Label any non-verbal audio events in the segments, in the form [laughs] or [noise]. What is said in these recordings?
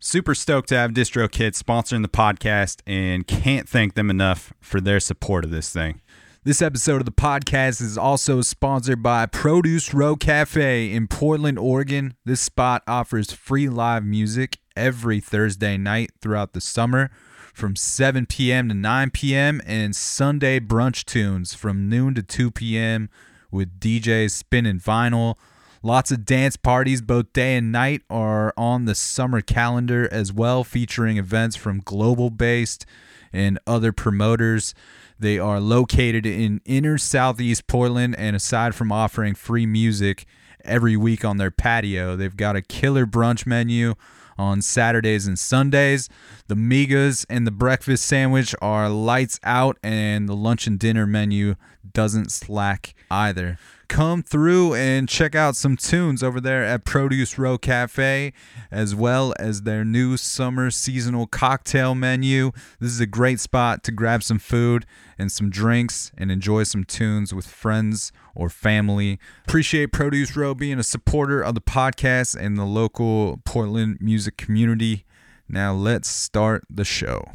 Super stoked to have DistroKid sponsoring the podcast and can't thank them enough for their support of this thing. This episode of the podcast is also sponsored by Produce Row Cafe in Portland, Oregon. This spot offers free live music every Thursday night throughout the summer from 7 p.m. to 9 p.m. and Sunday brunch tunes from noon to 2 p.m. with DJs spinning vinyl Lots of dance parties, both day and night, are on the summer calendar as well, featuring events from global based and other promoters. They are located in inner southeast Portland, and aside from offering free music every week on their patio, they've got a killer brunch menu on Saturdays and Sundays. The migas and the breakfast sandwich are lights out, and the lunch and dinner menu doesn't slack either come through and check out some tunes over there at Produce Row Cafe, as well as their new summer seasonal cocktail menu. This is a great spot to grab some food and some drinks and enjoy some tunes with friends or family. Appreciate Produce Row being a supporter of the podcast and the local Portland music community. Now let's start the show.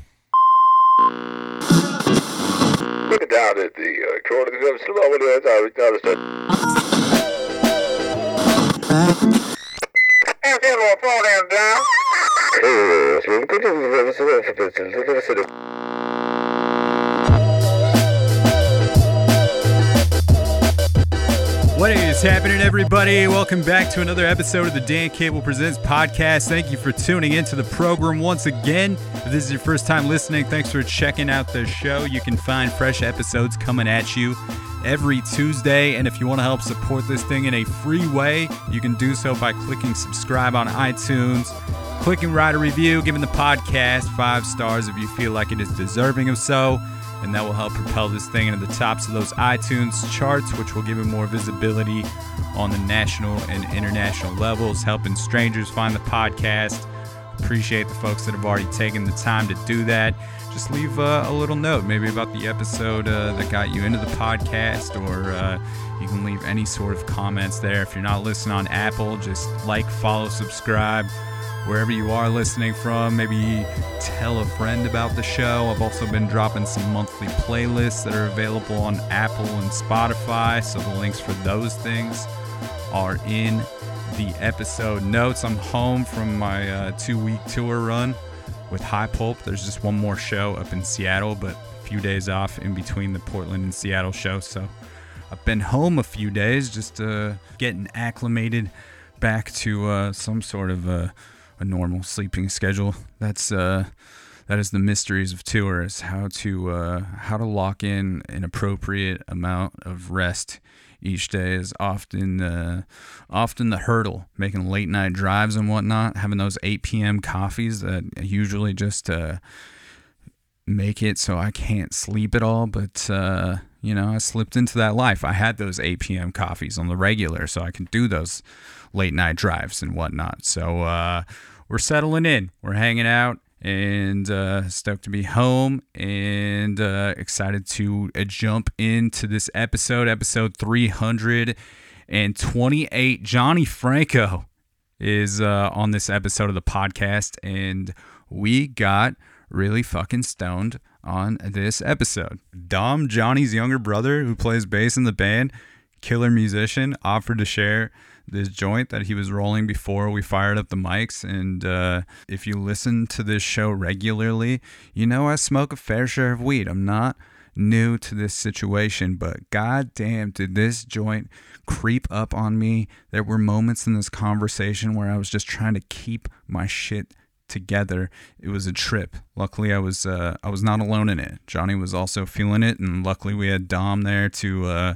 Looking down at the uh, corner of the slow I noticed And we'll fall down. What is happening, everybody? Welcome back to another episode of the Dan Cable Presents podcast. Thank you for tuning into the program once again. If this is your first time listening, thanks for checking out the show. You can find fresh episodes coming at you every Tuesday. And if you want to help support this thing in a free way, you can do so by clicking subscribe on iTunes, clicking write a review, giving the podcast five stars if you feel like it is deserving of so and that will help propel this thing into the tops of those iTunes charts, which will give it more visibility on the national and international levels, helping strangers find the podcast. Appreciate the folks that have already taken the time to do that. Just leave uh, a little note, maybe about the episode uh, that got you into the podcast, or uh, you can leave any sort of comments there. If you're not listening on Apple, just like, follow, subscribe wherever you are listening from. Maybe tell a friend about the show. I've also been dropping some monthly playlists that are available on Apple and Spotify, so the links for those things are in the episode notes. I'm home from my uh, two week tour run with High Pulp. There's just one more show up in Seattle, but a few days off in between the Portland and Seattle show. So I've been home a few days just uh, getting acclimated back to uh, some sort of uh, a normal sleeping schedule. That's uh, that is the mysteries of tours. How to uh, how to lock in an appropriate amount of rest each day is often uh, often the hurdle. Making late night drives and whatnot, having those 8 p.m. coffees that usually just uh, make it so I can't sleep at all. But uh, you know, I slipped into that life. I had those 8 p.m. coffees on the regular, so I can do those late night drives and whatnot. So uh, we're settling in, we're hanging out, and uh, stoked to be home and uh, excited to uh, jump into this episode, episode 328. Johnny Franco is uh, on this episode of the podcast, and we got really fucking stoned on this episode. Dom, Johnny's younger brother, who plays bass in the band, killer musician, offered to share this joint that he was rolling before we fired up the mics. And uh, if you listen to this show regularly, you know I smoke a fair share of weed. I'm not new to this situation, but goddamn, did this joint creep up on me. There were moments in this conversation where I was just trying to keep my shit together. It was a trip. Luckily, I was uh, I was not alone in it. Johnny was also feeling it, and luckily we had Dom there to uh,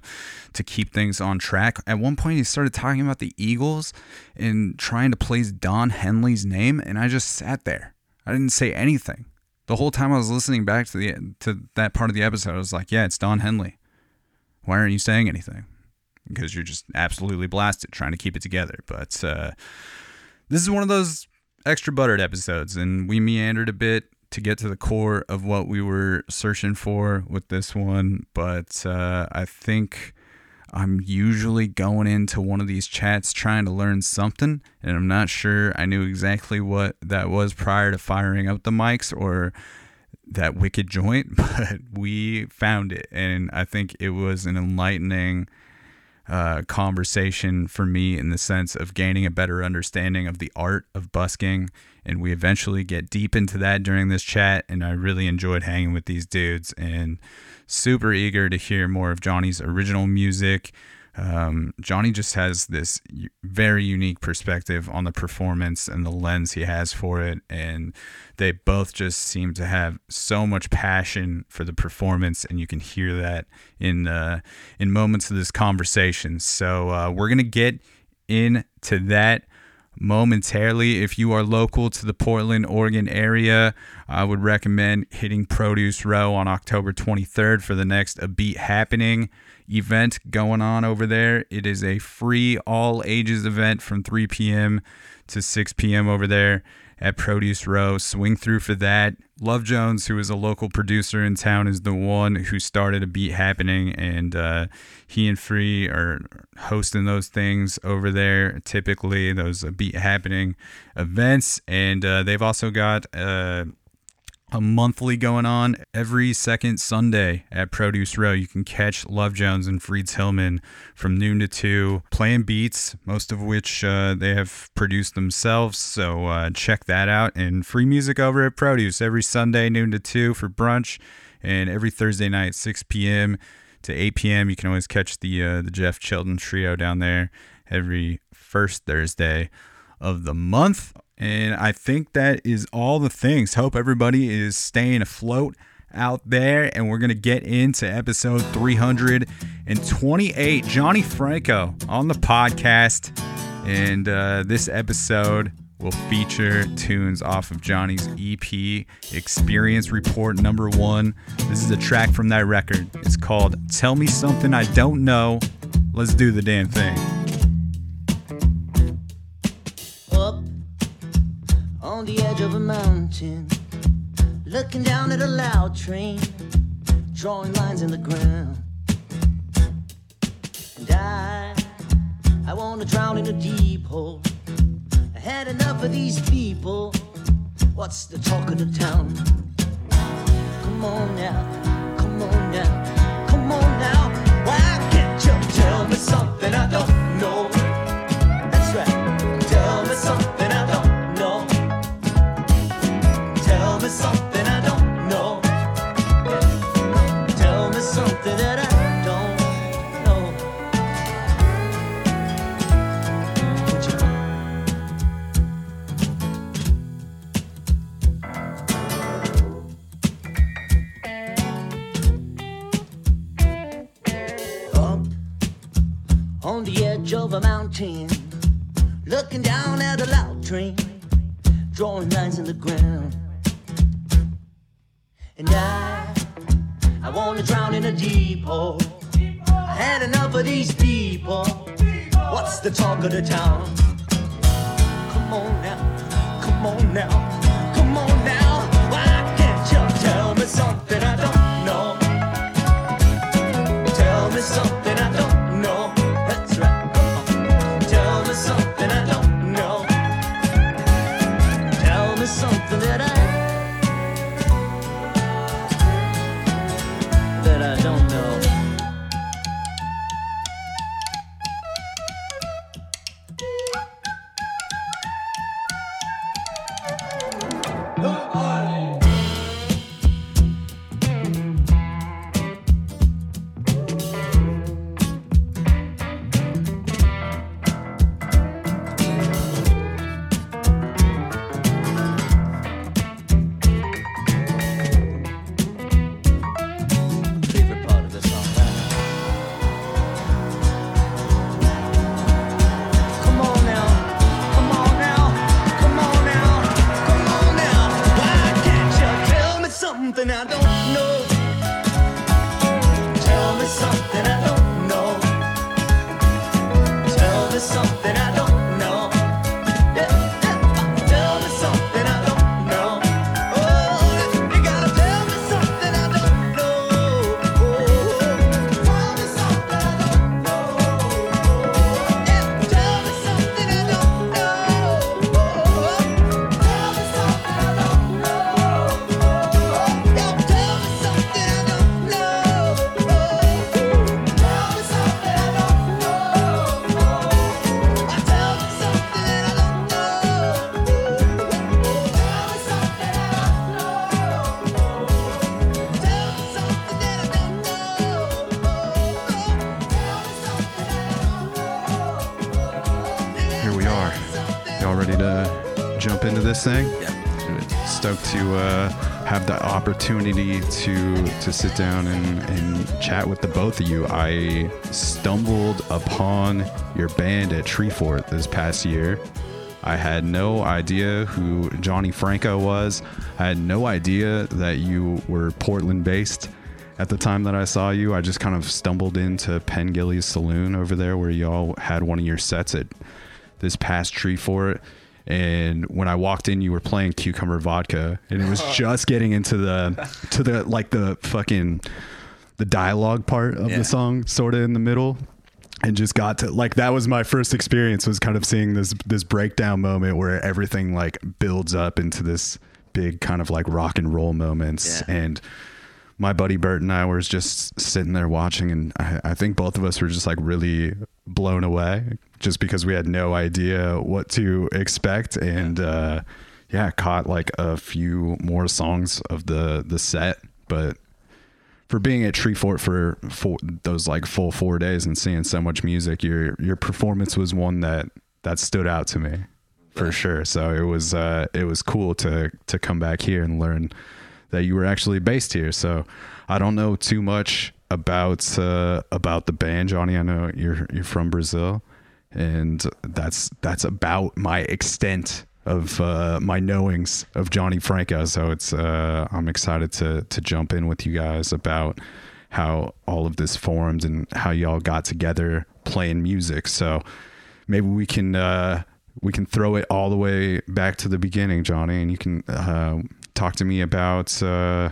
to keep things on track. At one point, he started talking about the Eagles and trying to place Don Henley's name, and I just sat there. I didn't say anything. The whole time I was listening back to the to that part of the episode, I was like, "Yeah, it's Don Henley. Why aren't you saying anything?" Because you're just absolutely blasted trying to keep it together. But uh, this is one of those extra buttered episodes, and we meandered a bit to get to the core of what we were searching for with this one. But uh, I think I'm usually going into one of these chats trying to learn something, and I'm not sure I knew exactly what that was prior to firing up the mics or that wicked joint, [laughs] but we found it, and I think it was an enlightening uh, conversation for me in the sense of gaining a better understanding of the art of busking. And we eventually get deep into that during this chat. And I really enjoyed hanging with these dudes and super eager to hear more of Johnny's original music. Um, Johnny just has this very unique perspective on the performance and the lens he has for it. And they both just seem to have so much passion for the performance. And you can hear that in, uh, in moments of this conversation. So uh, we're going to get into that momentarily. If you are local to the Portland, Oregon area, I would recommend hitting Produce Row on October 23rd for the next A Beat Happening event going on over there. It is a free all ages event from 3 p.m. to 6 p.m. over there at Produce Row. Swing through for that. Love Jones, who is a local producer in town, is the one who started a beat happening, and uh, he and Free are hosting those things over there. Typically, those uh, beat happening events, and uh, they've also got uh, a monthly going on every second Sunday at Produce Row. You can catch Love Jones and Freeds Hillman from noon to two playing beats, most of which uh, they have produced themselves. So uh, check that out. And free music over at Produce every Sunday, noon to two for brunch, and every Thursday night, 6 p.m. to 8 p.m. You can always catch the uh, the Jeff Chilton Trio down there every first Thursday of the month. And I think that is all the things. Hope everybody is staying afloat out there. And we're going to get into episode 328. Johnny Franco on the podcast. And uh, this episode will feature tunes off of Johnny's EP, Experience Report number one. This is a track from that record. It's called Tell Me Something I Don't Know. Let's do the damn thing. A mountain, looking down at a loud train, drawing lines in the ground. And I, I wanna drown in a deep hole. I had enough of these people. What's the talk of the town? Come on now, come on now, come on now. Why can't you tell me something I don't know? Mountain, looking down at a loud train, drawing lines in the ground. And I, I wanna drown in a deep hole. I had enough of these people. What's the talk of the town? Come on now, come on now. Have the opportunity to to sit down and, and chat with the both of you. I stumbled upon your band at Treefort this past year. I had no idea who Johnny Franco was. I had no idea that you were Portland based. At the time that I saw you, I just kind of stumbled into Pengilly's Saloon over there where y'all had one of your sets at this past Treefort. And when I walked in, you were playing cucumber vodka, and it was [laughs] just getting into the to the like the fucking the dialogue part of Yeah. the song, sort of in the middle, and just got to like that was my first experience was kind of seeing this this breakdown moment where everything like builds up into this big kind of like rock and roll moments Yeah. and my buddy Bert and I were just sitting there watching, and I, I think both of us were just like really blown away, just because we had no idea what to expect, and uh, yeah, caught like a few more songs of the the set, but for being at Treefort for for those like full four days and seeing so much music, your your performance was one that that stood out to me for sure. So it was uh, it was cool to to come back here and learn that you were actually based here. So I don't know too much about uh, about the band, Johnny. I know you're you're from Brazil, and that's that's about my extent of uh, my knowings of Johnny Franco. So it's uh, I'm excited to to jump in with you guys about how all of this formed and how y'all got together playing music. So maybe we can uh, we can throw it all the way back to the beginning, Johnny, and you can uh, talk to me about uh,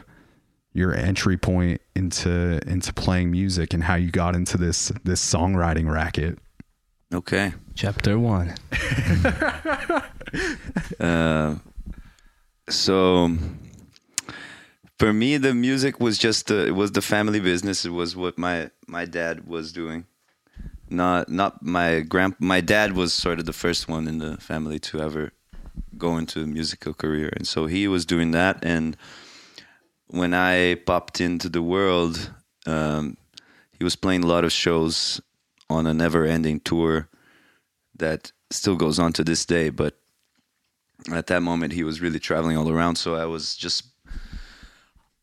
your entry point into into playing music and how you got into this this songwriting racket. Okay. Chapter one. [laughs] Uh, so for me, the music was just uh, it was the family business. It was what my my dad was doing. Not not my grand. My dad was sort of the first one in the family to ever go into a musical career, and so he was doing that. And when I popped into the world, um, he was playing a lot of shows on a never-ending tour that still goes on to this day. But at that moment, he was really traveling all around. So I was just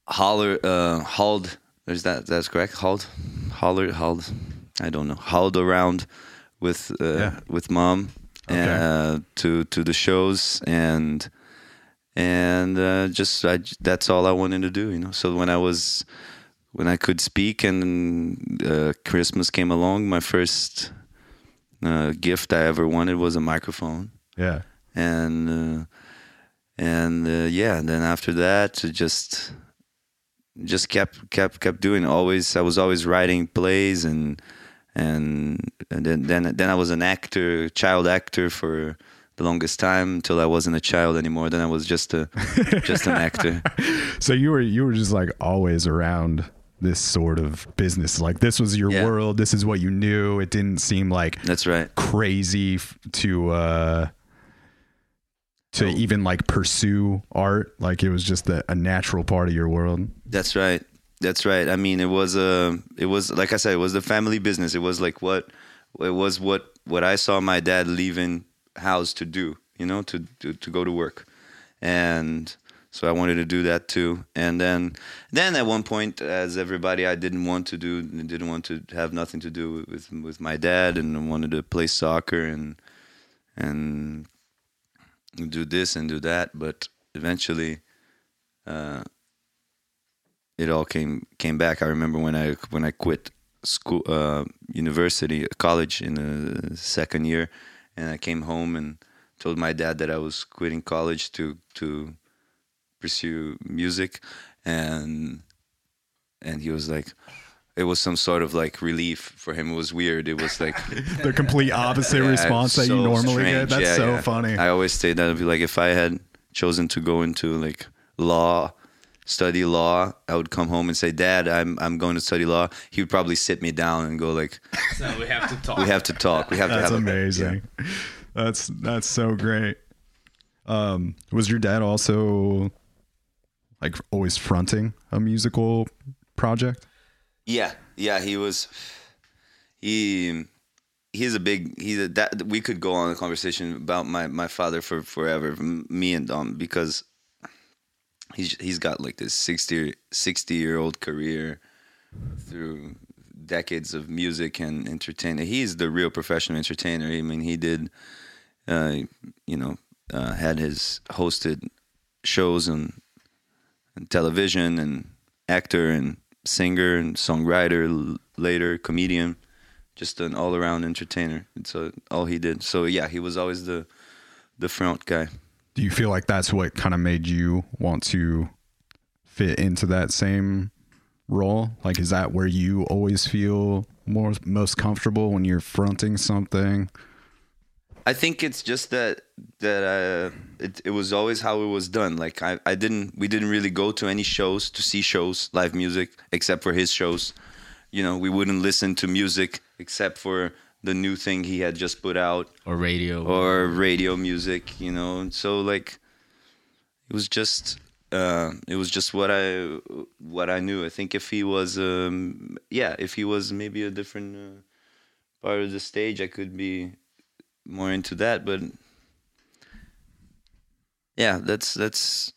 holler, uh, hauled. Is that that's correct? Hauled, holler, hauled. I don't know. Hauled around with uh, Yeah. with mom Okay. uh, to to the shows and and uh, just I, that's all I wanted to do, you know. So when I was when I could speak and uh, Christmas came along, my first uh, gift I ever wanted was a microphone, Yeah. and uh, and uh, yeah, and then after that, just just kept kept kept doing. Always, I was always writing plays and and and then then then I was an actor, child actor for the longest time until I wasn't a child anymore. Then I was just a [laughs] just an actor. So you were you were just like always around this sort of business. Like this was your Yeah. world. This is what you knew. It didn't seem like That's right. crazy to uh to even like pursue art. Like it was just a, a natural part of your world. That's right. That's right. I mean, it was a, it was like I said, it was the family business. It was like what, it was what what I saw my dad leaving house to do. You know, to to, to go to work, and so I wanted to do that too. And then then at one point, as everybody, I didn't want to do, didn't want to have nothing to do with with my dad, and wanted to play soccer and and do this and do that. But eventually. Uh, it all came came back. I remember when I when I quit school, uh, university, college in the second year, and I came home and told my dad that I was quitting college to to pursue music, and and he was like. It was some sort of like relief for him. It was weird. It was like [laughs] the complete opposite [laughs] Yeah, response that you normally strange. get. That's Yeah, so yeah. funny. I always say that I'd be like, if I had chosen to go into like law, study law, I would come home and say, Dad, I'm I'm going to study law. He would probably sit me down and go like, [laughs] So we have to talk. We have to talk. We have That's to have a- amazing. That's that's so great. Um, was your dad also like always fronting a musical project? Yeah, yeah, he was. He he's a big he's a that we could go on a conversation about my my father for forever, me and Dom, because he's he's got like this 60 60 year old career through decades of music and entertainment. He's the real professional entertainer. I mean, he did, uh, you know, uh, had his hosted shows and, on television and actor and singer and songwriter later comedian just an all-around entertainer it's uh, all he did so yeah he was always the the front guy Do you feel like that's what kind of made you want to fit into that same role? Like, is that where you always feel more most comfortable when you're fronting something? I think it's just that that uh, it it was always how it was done. Like I, I didn't we didn't really go to any shows to see shows live music except for his shows. You know, we wouldn't listen to music except for the new thing he had just put out or radio. or radio music. You know, and so like it was just uh, it was just what I what I knew. I think if he was um, yeah, if he was maybe a different uh, part of the stage, I could be more into that but yeah that's that's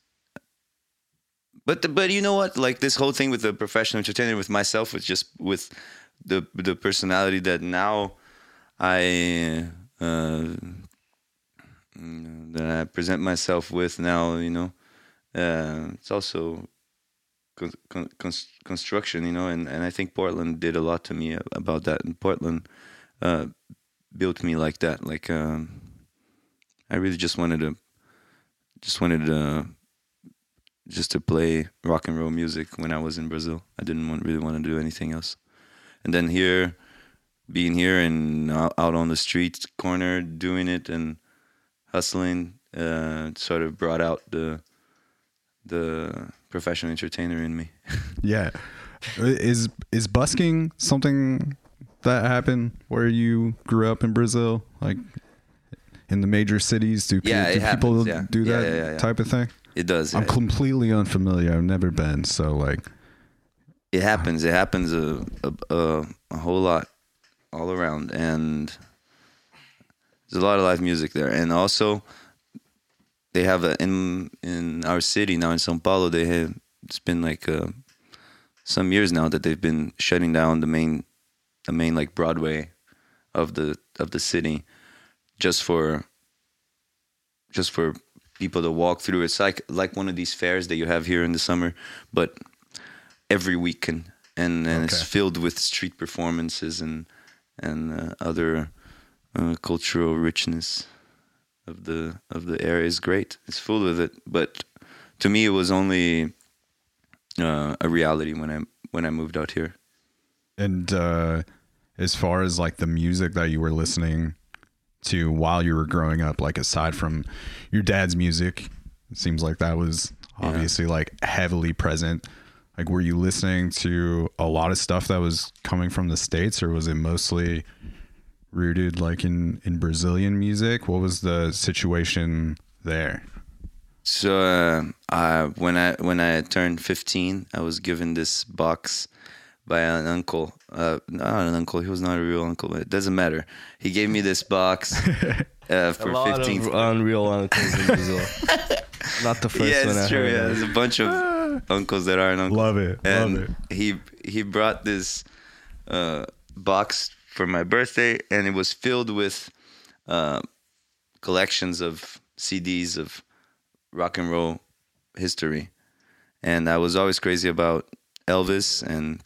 but the, but you know what like this whole thing with the professional entertainer with myself was just with the the personality that now i uh mm, that i present myself with now you know uh it's also con- con- cons- construction you know and and i think portland did a lot to me about that and portland uh built me like that. Like um, I really just wanted to, just wanted to, just to play rock and roll music when I was in Brazil. I didn't want, really want to do anything else. And then here, being here and out on the street corner doing it and hustling, uh, sort of brought out the the professional entertainer in me. [laughs] Yeah. Is is busking something that happened where you grew up in Brazil, like in the major cities? Do, Yeah, do people happens, yeah. do that yeah, yeah, type of thing? It does. I'm completely unfamiliar. I've never been, so like, it happens. It happens a, a a a whole lot all around, and there's a lot of live music there. And also, they have a in in our city now in São Paulo. They have it's been like uh, some years now that they've been shutting down the main the main like Broadway of the of the city just for just for people to walk through. It's like like one of these fairs that you have here in the summer, but every weekend, and and it's filled with street performances and and uh, other uh, cultural richness of the of the area is great. It's full of it, but to me, it was only uh, a reality when I when I moved out here. and uh, as far as like the music that you were listening to while you were growing up, like aside from your dad's music, it seems like that was obviously like heavily present. Like, were you listening to a lot of stuff that was coming from the states, or was it mostly rooted like in in Brazilian music? What was the situation there? So uh, uh, when I when I turned 15, I was given this box by an uncle. Uh, not an uncle. He was not a real uncle. But it doesn't matter. He gave me this box [laughs] uh, a for lot 15th. of unreal uncles in Brazil. [laughs] Not the first yeah, one I it's true. heard Yeah, there's a bunch of [laughs] uncles that aren't uncles. Love it, love and it. he he brought this uh, box for my birthday, and it was filled with uh, collections of CDs of rock and roll history. And I was always crazy about Elvis, and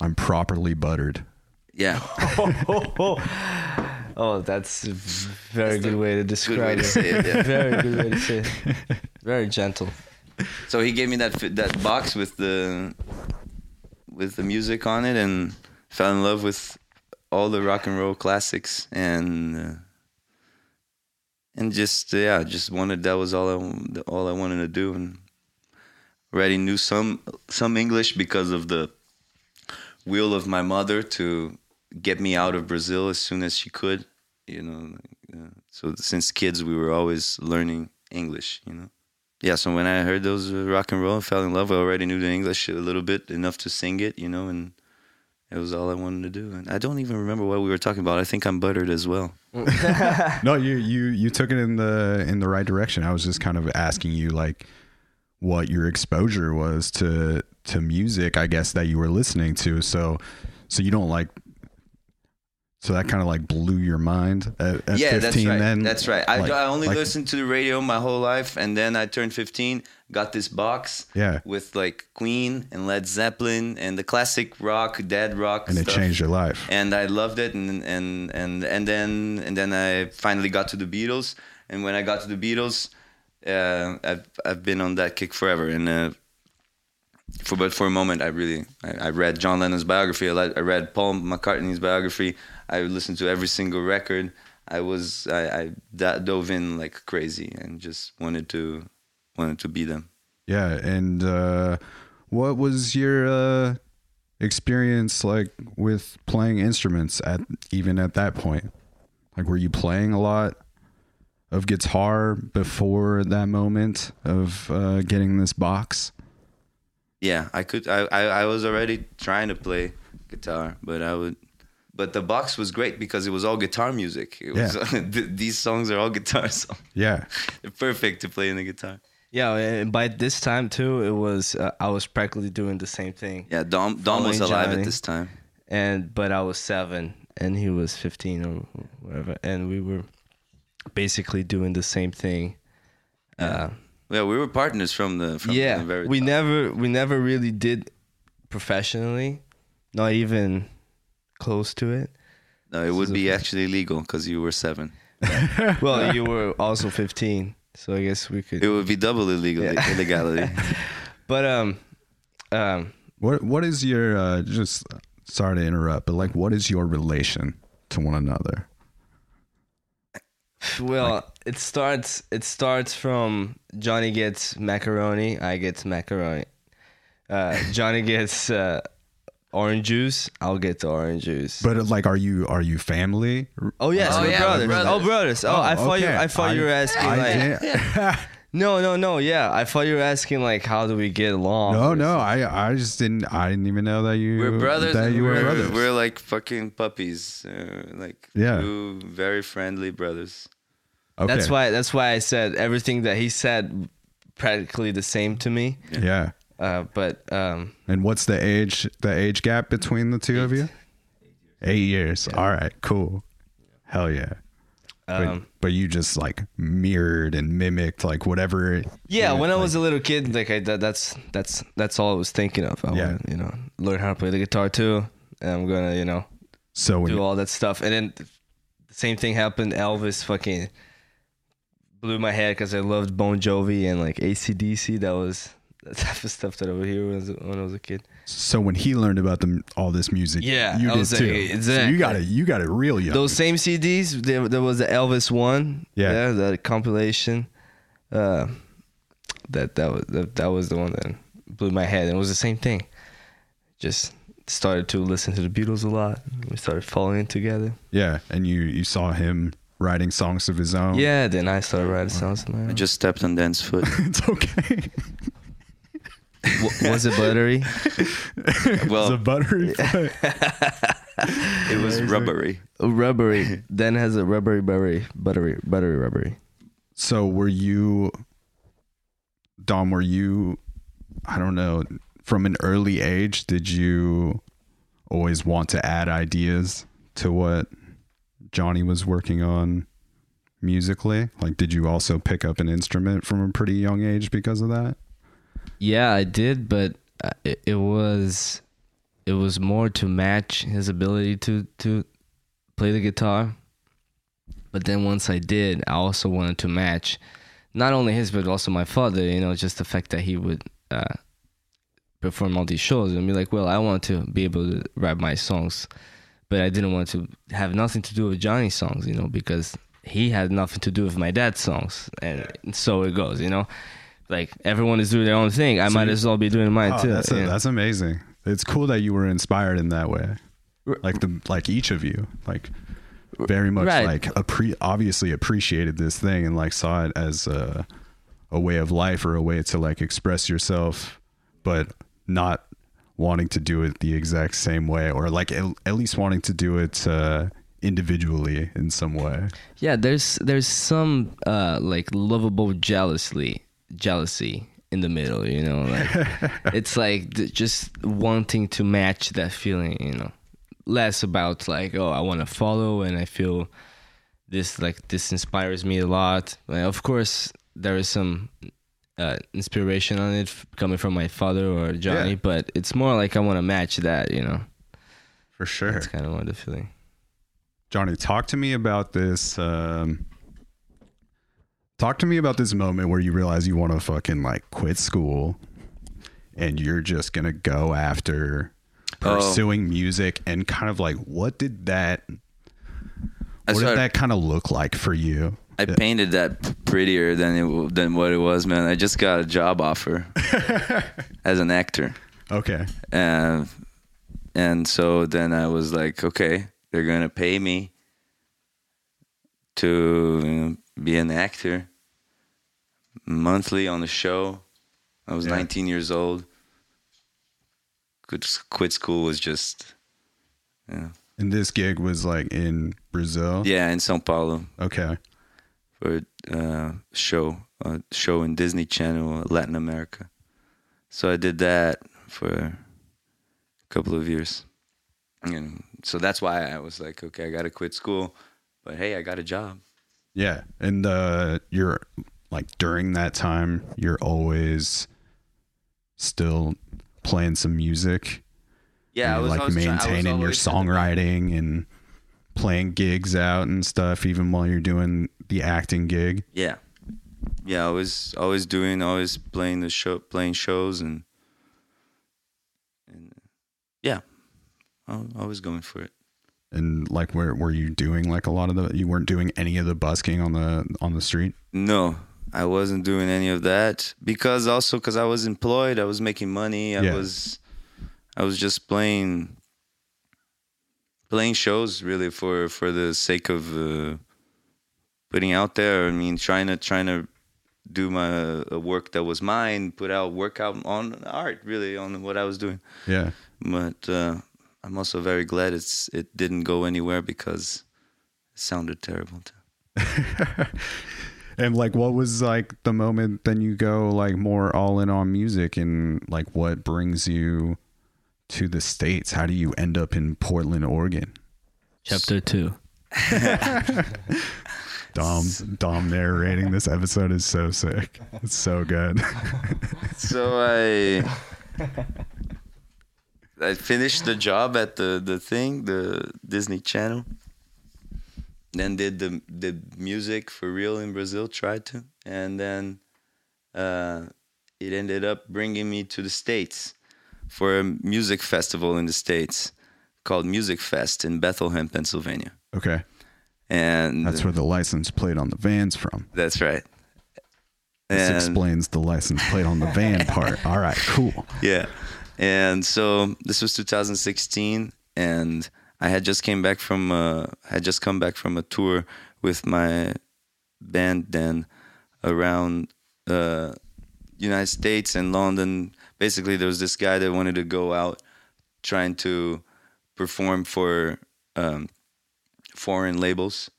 I'm properly buttered. yeah, [laughs] [laughs] Oh, that's a very That's good way to way describe to it. it. Yeah. [laughs] Very good way to say it. [laughs] Very gentle. So he gave me that that box with the with the music on it, and fell in love with all the rock and roll classics, and uh, and just uh, yeah, just wanted that was all I all I wanted to do, and already knew some some English because of the will of my mother to get me out of Brazil as soon as she could, you know. Uh, so since kids, we were always learning English, you know yeah, so when I heard those uh, rock and roll, and fell in love. I already knew the English a little bit, enough to sing it, you know, and it was all I wanted to do. And I don't even remember what we were talking about. I think I'm buttered as well. [laughs] No, you you you took it in the in the right direction. I was just kind of asking you like what your exposure was to to music, I guess that you were listening to. So so you don't like so that kind of like blew your mind at, at yeah, 15 that's right. then. that's right. I, Like- I only like- listened to the radio my whole life, and then I turned 15, got this box Yeah. with like Queen and Led Zeppelin and the classic rock, dead rock, and it changed your life. and I loved it, and and and and then and then I finally got to the Beatles, and when I got to the Beatles, uh, I've I've been on that kick forever, and uh, for but for a moment I really I, I read John Lennon's biography, I read Paul McCartney's biography, I listened to every single record. I was I, I da- dove in like crazy and just wanted to wanted to be them. Yeah, and uh what was your uh experience like with playing instruments at even at that point? Like were you playing a lot of guitar before that moment of uh getting this box? Yeah, I could. I, I, I was already trying to play guitar, but I would. But the box was great because it was all guitar music. It was [laughs] th- these songs are all guitar [laughs] songs. Yeah. [laughs] They're perfect to play in the guitar. Yeah, and by this time too, it was uh, I was practically doing the same thing. Yeah, Dom Dom was alive Johnny. at this time. and but I was seven and he was fifteen or whatever, and we were basically doing the same thing. Uh, Yeah, we were partners from the from yeah, the very we top. never we never really did professionally, not even close to it. No, it would be actually legal because you were seven. [laughs] Well, you were also fifteen, so I guess we could. It would be double illegal illegality. [laughs] But um, um, What what is your uh just sorry to interrupt, but like what is your relation to one another? well, it starts it starts from Johnny gets macaroni, I get macaroni. Uh, Johnny gets uh, orange juice, I'll get the orange juice. But like are you are you family? Oh yes, Oh, we're yeah, brothers. we're Oh brothers. brothers. Oh, I thought you. I thought you were asking I like. didn't- [laughs] No, no, no. Yeah, I thought you were asking like, how do we get along? No, no, I I just didn't I didn't even know that you We're brothers. That you were we're, brothers. we're like fucking puppies. Uh, like Yeah. two very friendly brothers. okay. That's why. That's why I said everything that he said, practically the same to me. Yeah. Uh, but um, And what's the age the age gap between the two of you? Eight years. All right, cool. Hell yeah. But, um, but you just like mirrored and mimicked like whatever. yeah, when I like- was a little kid, like I that, that's that's that's all I was thinking of. I Yeah. want you know learn how to play the guitar too, and I'm gonna you know so do you, all that stuff. And then the same thing happened. Elvis fucking blew my head because I loved Bon Jovi and like ACDC. That was the [laughs] type of stuff that I would hear when I was, when I was a kid. so when he learned about the all this music, Yeah, you I did was too. like, So you got it. You got it real young. Those same CDs, there, there was the Elvis one. Yeah. the compilation. Uh, that that was that, that was the one that blew my head. And it was the same thing. Just started to listen to the Beatles a lot. We started following together. yeah, and you you saw him writing songs of his own. Yeah, then I started writing songs. of my I just stepped on Dan's foot. [laughs] it's okay. [laughs] W- was it buttery? [laughs] it's a buttery. [laughs] it was rubbery. Oh, rubbery. then has a rubbery, buttery, buttery, buttery, rubbery. So were you, Dom? Were you? I don't know. From an early age, did you always want to add ideas to what Johnny was working on musically? Like, did you also pick up an instrument from a pretty young age because of that? Yeah, I did, but uh, it, it was it was more to match his ability to to play the guitar. But then once I did, I also wanted to match not only his but also my father. You know, just the fact that he would uh, perform all these shows and be like, well, I want to be able to write my songs, but I didn't want to have nothing to do with Johnny's songs. You know, because he had nothing to do with my dad's songs, and so it goes. You know. Like everyone is doing their own thing. I might you- as well be doing mine Oh, too. that's, know? that's amazing. It's cool that you were inspired in that way. Like the like each of you, like very much Right. like appre- obviously appreciated this thing and like saw it as a a way of life or a way to like express yourself, but not wanting to do it the exact same way or like at, at least wanting to do it uh, individually in some way. Yeah, there's there's some uh like lovable jealously jealousy in the middle, you know, like [laughs] it's like just wanting to match that feeling, you know. Less about like, oh, I want to follow and I feel this like this inspires me a lot. Like, of course, there is some uh, inspiration on it f- coming from my father or Johnny, Yeah. but it's more like I want to match that, you know. For sure. That's kind of what the feeling. Johnny, talk to me about this. Um, talk to me about this moment where you realize you want to fucking like quit school and you're just gonna go after Oh. pursuing music and kind of like what did that what did that kind of look like for you? I painted that prettier than it than what it was, man. I just got a job offer [laughs] as an actor, Okay. and and so then I was like, okay, they're gonna pay me to you know, be an actor monthly on the show. I was Yeah. 19 years old. Quit, quit school was just, yeah, And this gig was like in Brazil. yeah, in São Paulo. Okay. for a uh, show, a show in Disney Channel, Latin America. So I did that for a couple of years, and so that's why I was like, okay, I got to quit school, but hey, I got a job. Yeah. And uh you're like during that time you're always still playing some music. Yeah, was like always try- I was maintaining your in the songwriting and playing gigs out and stuff even while you're doing the acting gig. Yeah, yeah, I was always doing, always playing the show, playing shows, and and yeah, I was always going for it. And like where were you doing like a lot of the you weren't doing any of the busking on the on the street? No, I wasn't doing any of that because also because I was employed, I was making money. I Yeah. was, I was just playing, playing shows really for for the sake of uh, putting out there. I mean, trying to trying to do my uh, work that was mine, put out work out on art really on what I was doing. Yeah. But uh, I'm also very glad it's it didn't go anywhere because it sounded terrible. Too. [laughs] And like what was like the moment then you go like more all in on music and like what brings you to the states? How do you end up in Portland, Oregon? Chapter 2. [laughs] Dom Dom narrating this episode is so sick. It's so good. [laughs] so I I finished the job at the the thing, the Disney Channel. Then did the the music for real in Brazil, tried to, and then uh, it ended up bringing me to the states for a music festival in the states called Musikfest in Bethlehem, Pennsylvania, Okay. and That's where the license plate on the van's from. that's right. This And- explains the license plate on the van [laughs] part. All right, cool. yeah and so this was 2016 and i had just came back from uh had just come back from a tour with my band then around uh united states and london. Basically there was this guy that wanted to go out trying to perform for um foreign labels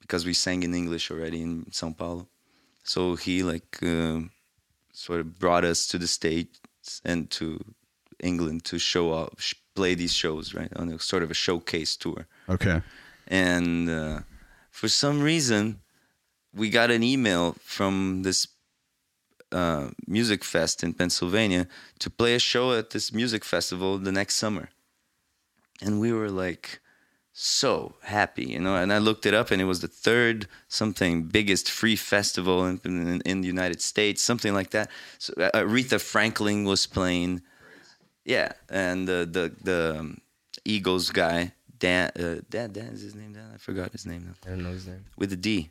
because we sang in english already in sao paulo. So he like um sort of brought us to the states and to England to show up, play these shows, right, on a sort of a showcase tour. Okay. And uh, for some reason, we got an email from this uh, Musikfest in Pennsylvania to play a show at this music festival the next summer. And we were like so happy, you know. And I looked it up, and it was the third something biggest free festival in, in, in the United States, something like that. So uh, Aretha Franklin was playing, yeah, and the the the um, Eagles guy, Dan, uh, Dan, Dan is his name. Dan, I forgot his name now. I don't know his name. With a D,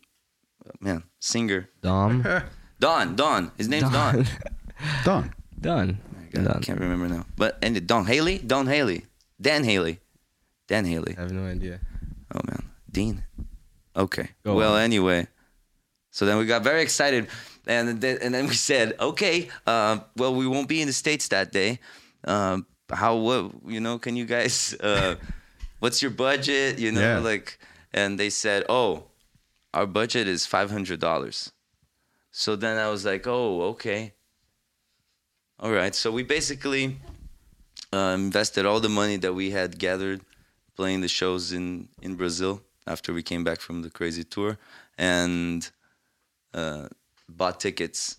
Oh, man, singer Dom. [laughs] Don. Don. His name's Don. Don, [laughs] Done. God, I can't remember now. But and Don Haley, Don Haley, Dan Haley, Dan Haley. I have no idea. Oh man, Dean. Okay. Go well, on. anyway, so then we got very excited, and then and then we said, okay, uh, well, we won't be in the states that day. Um, how what you know? Can you guys? Uh, [laughs] what's your budget? You know, Yeah. like, and they said, oh, our budget is five hundred dollars. So then I was like, oh, okay. All right. So we basically uh, invested all the money that we had gathered playing the shows in, in Brazil after we came back from the crazy tour and uh, bought tickets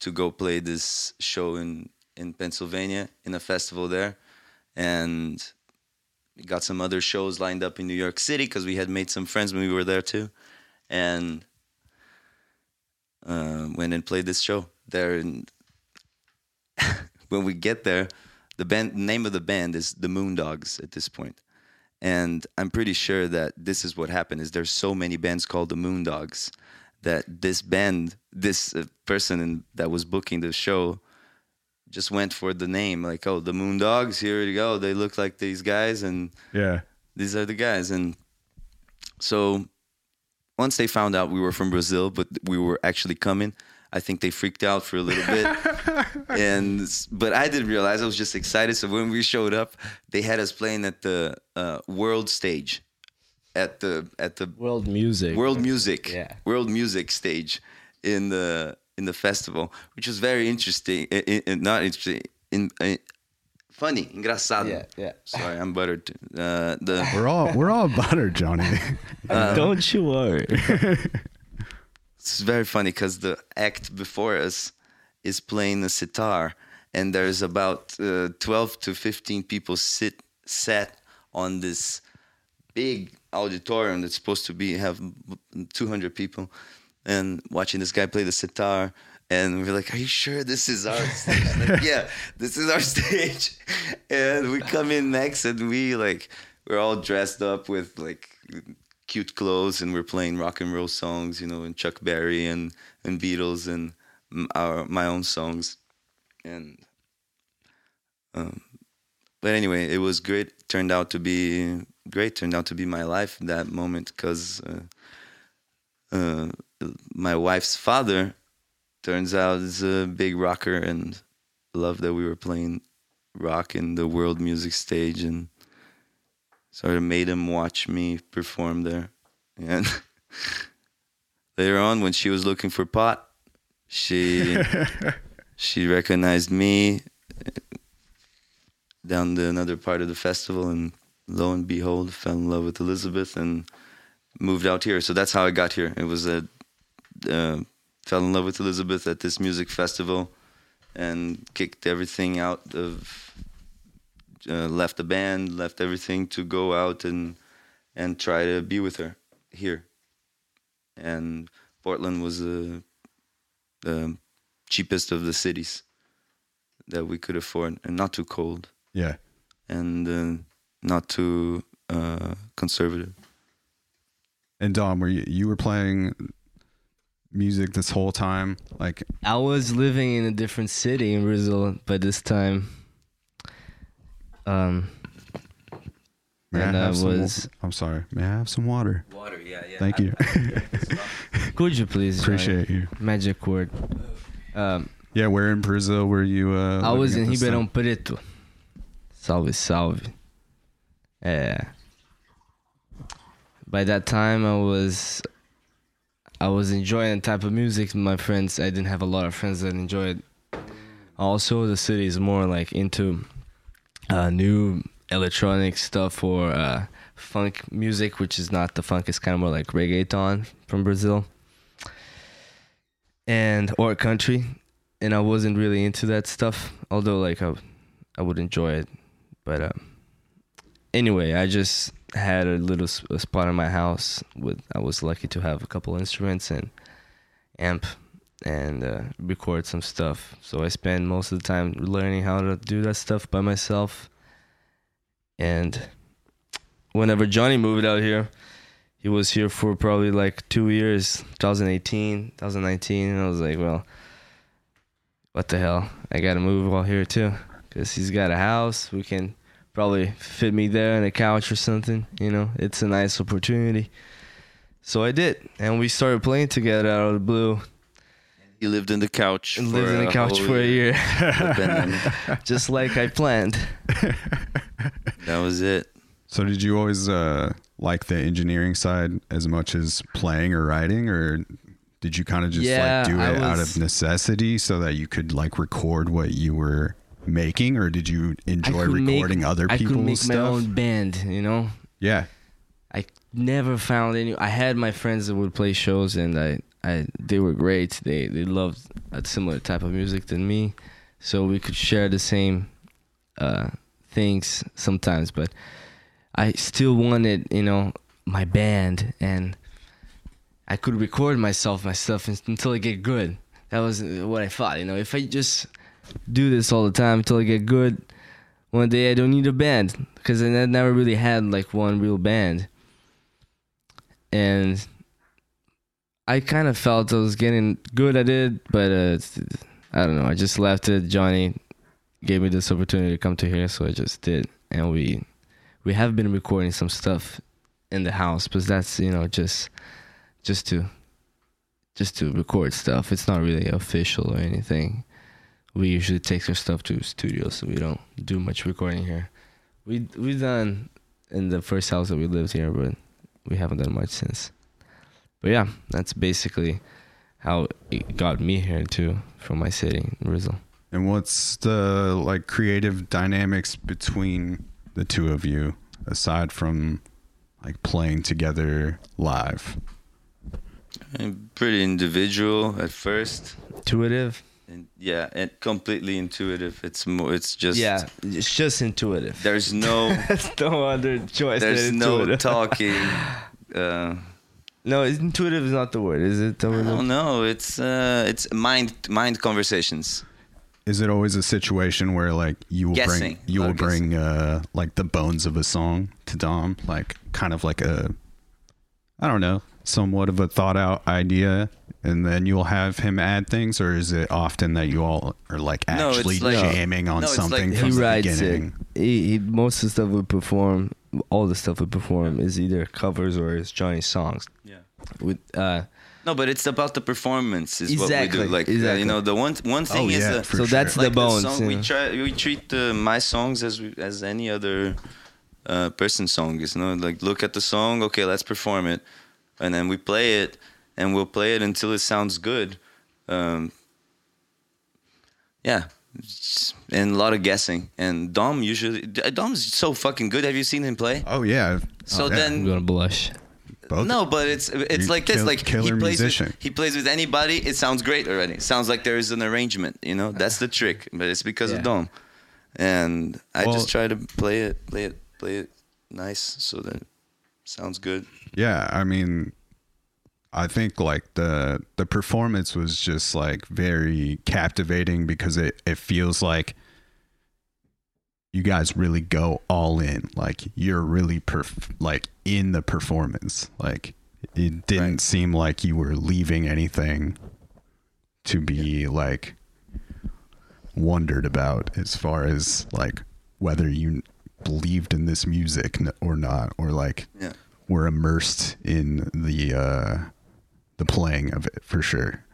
to go play this show in, in Pennsylvania in a festival there. And we got some other shows lined up in New York City because we had made some friends when we were there too. And uh, went and played this show there. And [laughs] when we get there, the band name of the band is the Moondogs at this. And I'm pretty sure that this is what happened is there's so many bands called the Moondogs that this band, this uh, person in, that was booking the show just went for the name like, oh, the Moondogs, here you go. They look like these guys and Yeah. these are the guys. And so once they found out we were from Brazil, but we were actually coming, I think they freaked out for a little bit. [laughs] and but I didn't realize I was just excited. So when we showed up, they had us playing at the uh, world stage, at the at the World music. world music, Yeah. world music stage in the in the festival, which was very interesting. i- i- i- not interesting, in, uh, funny, engraçado. Yeah, yeah. Sorry, I'm buttered. Uh, the [laughs] We're all we're all buttered, Johnny. [laughs] Don't you worry. [laughs] it's very funny because the act before us is playing the sitar, and there's about uh, 12 to 15 people sit sat on this big auditorium that's supposed to be have 200 people, and watching this guy play the sitar. And we're like, "Are you sure this is our stage?" like, [laughs] yeah, this is our stage. [laughs] And we come in next, and we like we're all dressed up with like cute clothes and we're playing rock and roll songs, you know, and Chuck Berry and and Beatles and our my own songs, and um, but anyway, it was great. Turned out to be great. Turned out to be my life that moment because uh, uh, my wife's father turns out is a big rocker and loved that we were playing rock in the world music stage and sort of made him watch me perform there. And [laughs] later on, when she was looking for pot, she [laughs] she recognized me uh, down the another part of the festival, and lo and behold, fell in love with Elizabeth and moved out here. So that's how I got here. It was a uh, fell in love with Elizabeth at this music festival, and kicked everything out of uh, left the band, left everything to go out and and try to be with her here. And Portland was the, the cheapest of the cities that we could afford, and not too cold, yeah. and uh, not too uh, conservative. And Dom, were you you were playing music this whole time? Like I was living in a different city in Brazil by this time. Um, may And I have I some wa- was- I'm sorry. May I have some water? Water, yeah, yeah. Thank you. [laughs] could you please? Appreciate you. Magic word. Um, Yeah, where in Brazil were you? Uh, I was in at Ribeirão? Preto. Salve, salve. Yeah. By that time, I was, I was enjoying the type of music my friends. I didn't have a lot of friends that enjoyed. Also, the city is more like into uh, new electronic stuff or uh, funk music, which is not the funk. It's kind of more like reggaeton from Brazil, and or country and I wasn't really into that stuff. Although like I, I would enjoy it, but um, anyway, I just had a little a spot in my house with. I was lucky to have a couple instruments and amp and uh, record some stuff. So I spent most of the time learning how to do that stuff by myself. And whenever Johnny moved out here, he was here for probably like two years 2018 2019 and i was like well what the hell i gotta move out here too because he's got a house we can probably fit me there on a couch or something you know? It's a nice opportunity. So i did and we started playing together out of the blue. He lived in the couch. and for lived in the couch for a year. [laughs] just like i planned. [laughs] That was it. So did you always uh, like the engineering side as much as playing or writing, or did you kind of just Yeah, like do I it out of necessity so that you could like record what you were making, or did you enjoy could make- recording other I could people's make stuff? my own band you know Yeah, I never found any. I had my friends that would play shows, and I, I, they were great. They, they loved a similar type of music than me, so we could share the same, uh, things sometimes. But I still wanted, you know, my band, and I could record myself, my stuff, until I get good. That was what I thought. You know, if I just do this all the time until I get good, one day I don't need a band because I never really had like one real band, and I kind of felt I was getting good at it, but uh, I don't know. I just left it. Johnny gave me this opportunity to come to here, so I just did, and we we have been recording some stuff in the house, but that's you know just just to just to record stuff. It's not really official or anything. We usually take our stuff to studios, so we don't do much recording here. We we done in the first house that we lived here, but we haven't done much since. But yeah, that's basically how it got me here too, from my city, Rizal. and what's the like creative dynamics between the two of you aside from like playing together live? And pretty individual at first. Intuitive. And yeah, and completely intuitive. It's more. It's just. yeah, it's just intuitive. There's no. [laughs] There's no other choice. there's than no talking. Uh, [laughs] No, intuitive is not the word, is it? The I word? don't know. It's uh, it's mind mind conversations. Is it always a situation where like you will Guessing. bring you will guessing. bring uh like the bones of a song to Dom, like kind of like a I don't know, somewhat of a thought out idea, and then you'll have him add things, or is it often that you all are like No, it's actually like- jamming on No, it's like- something He from he the writes beginning? it. He, he most of the stuff we perform, all the stuff we perform is either covers or is Johnny's songs. Yeah. With uh, No, but it's about the performance. Is what we Exactly, do. Like uh, exactly. you know, the one one thing Oh, is yeah, the, for so sure. that's the like bones. song, we yeah. try we treat uh, my songs as we, as any other uh, person song is. You know, like look at the song. Okay, let's perform it, and then we play it, and we'll play it until it sounds good. Um, yeah. And a lot of guessing, and Dom usually Dom's so fucking good. Have you seen him play? Oh yeah. So Oh, yeah. then I'm gonna blush. Both? no, but it's it's You like this. kill- Like he killer plays musician. with, he plays with anybody. It sounds great already. It sounds like there is an arrangement. You know, that's the trick. But it's because Yeah. of Dom, and I Well- just try to play it, play it, play it nice so that it sounds good. Yeah, I mean, I think like the the performance was just like very captivating because it it feels like you guys really go all in. Like you're really perf- like in the performance. Like it didn't Right. seem like you were leaving anything to be like wondered about as far as like whether you believed in this music or not or like Yeah. were immersed in the uh the playing of it for sure.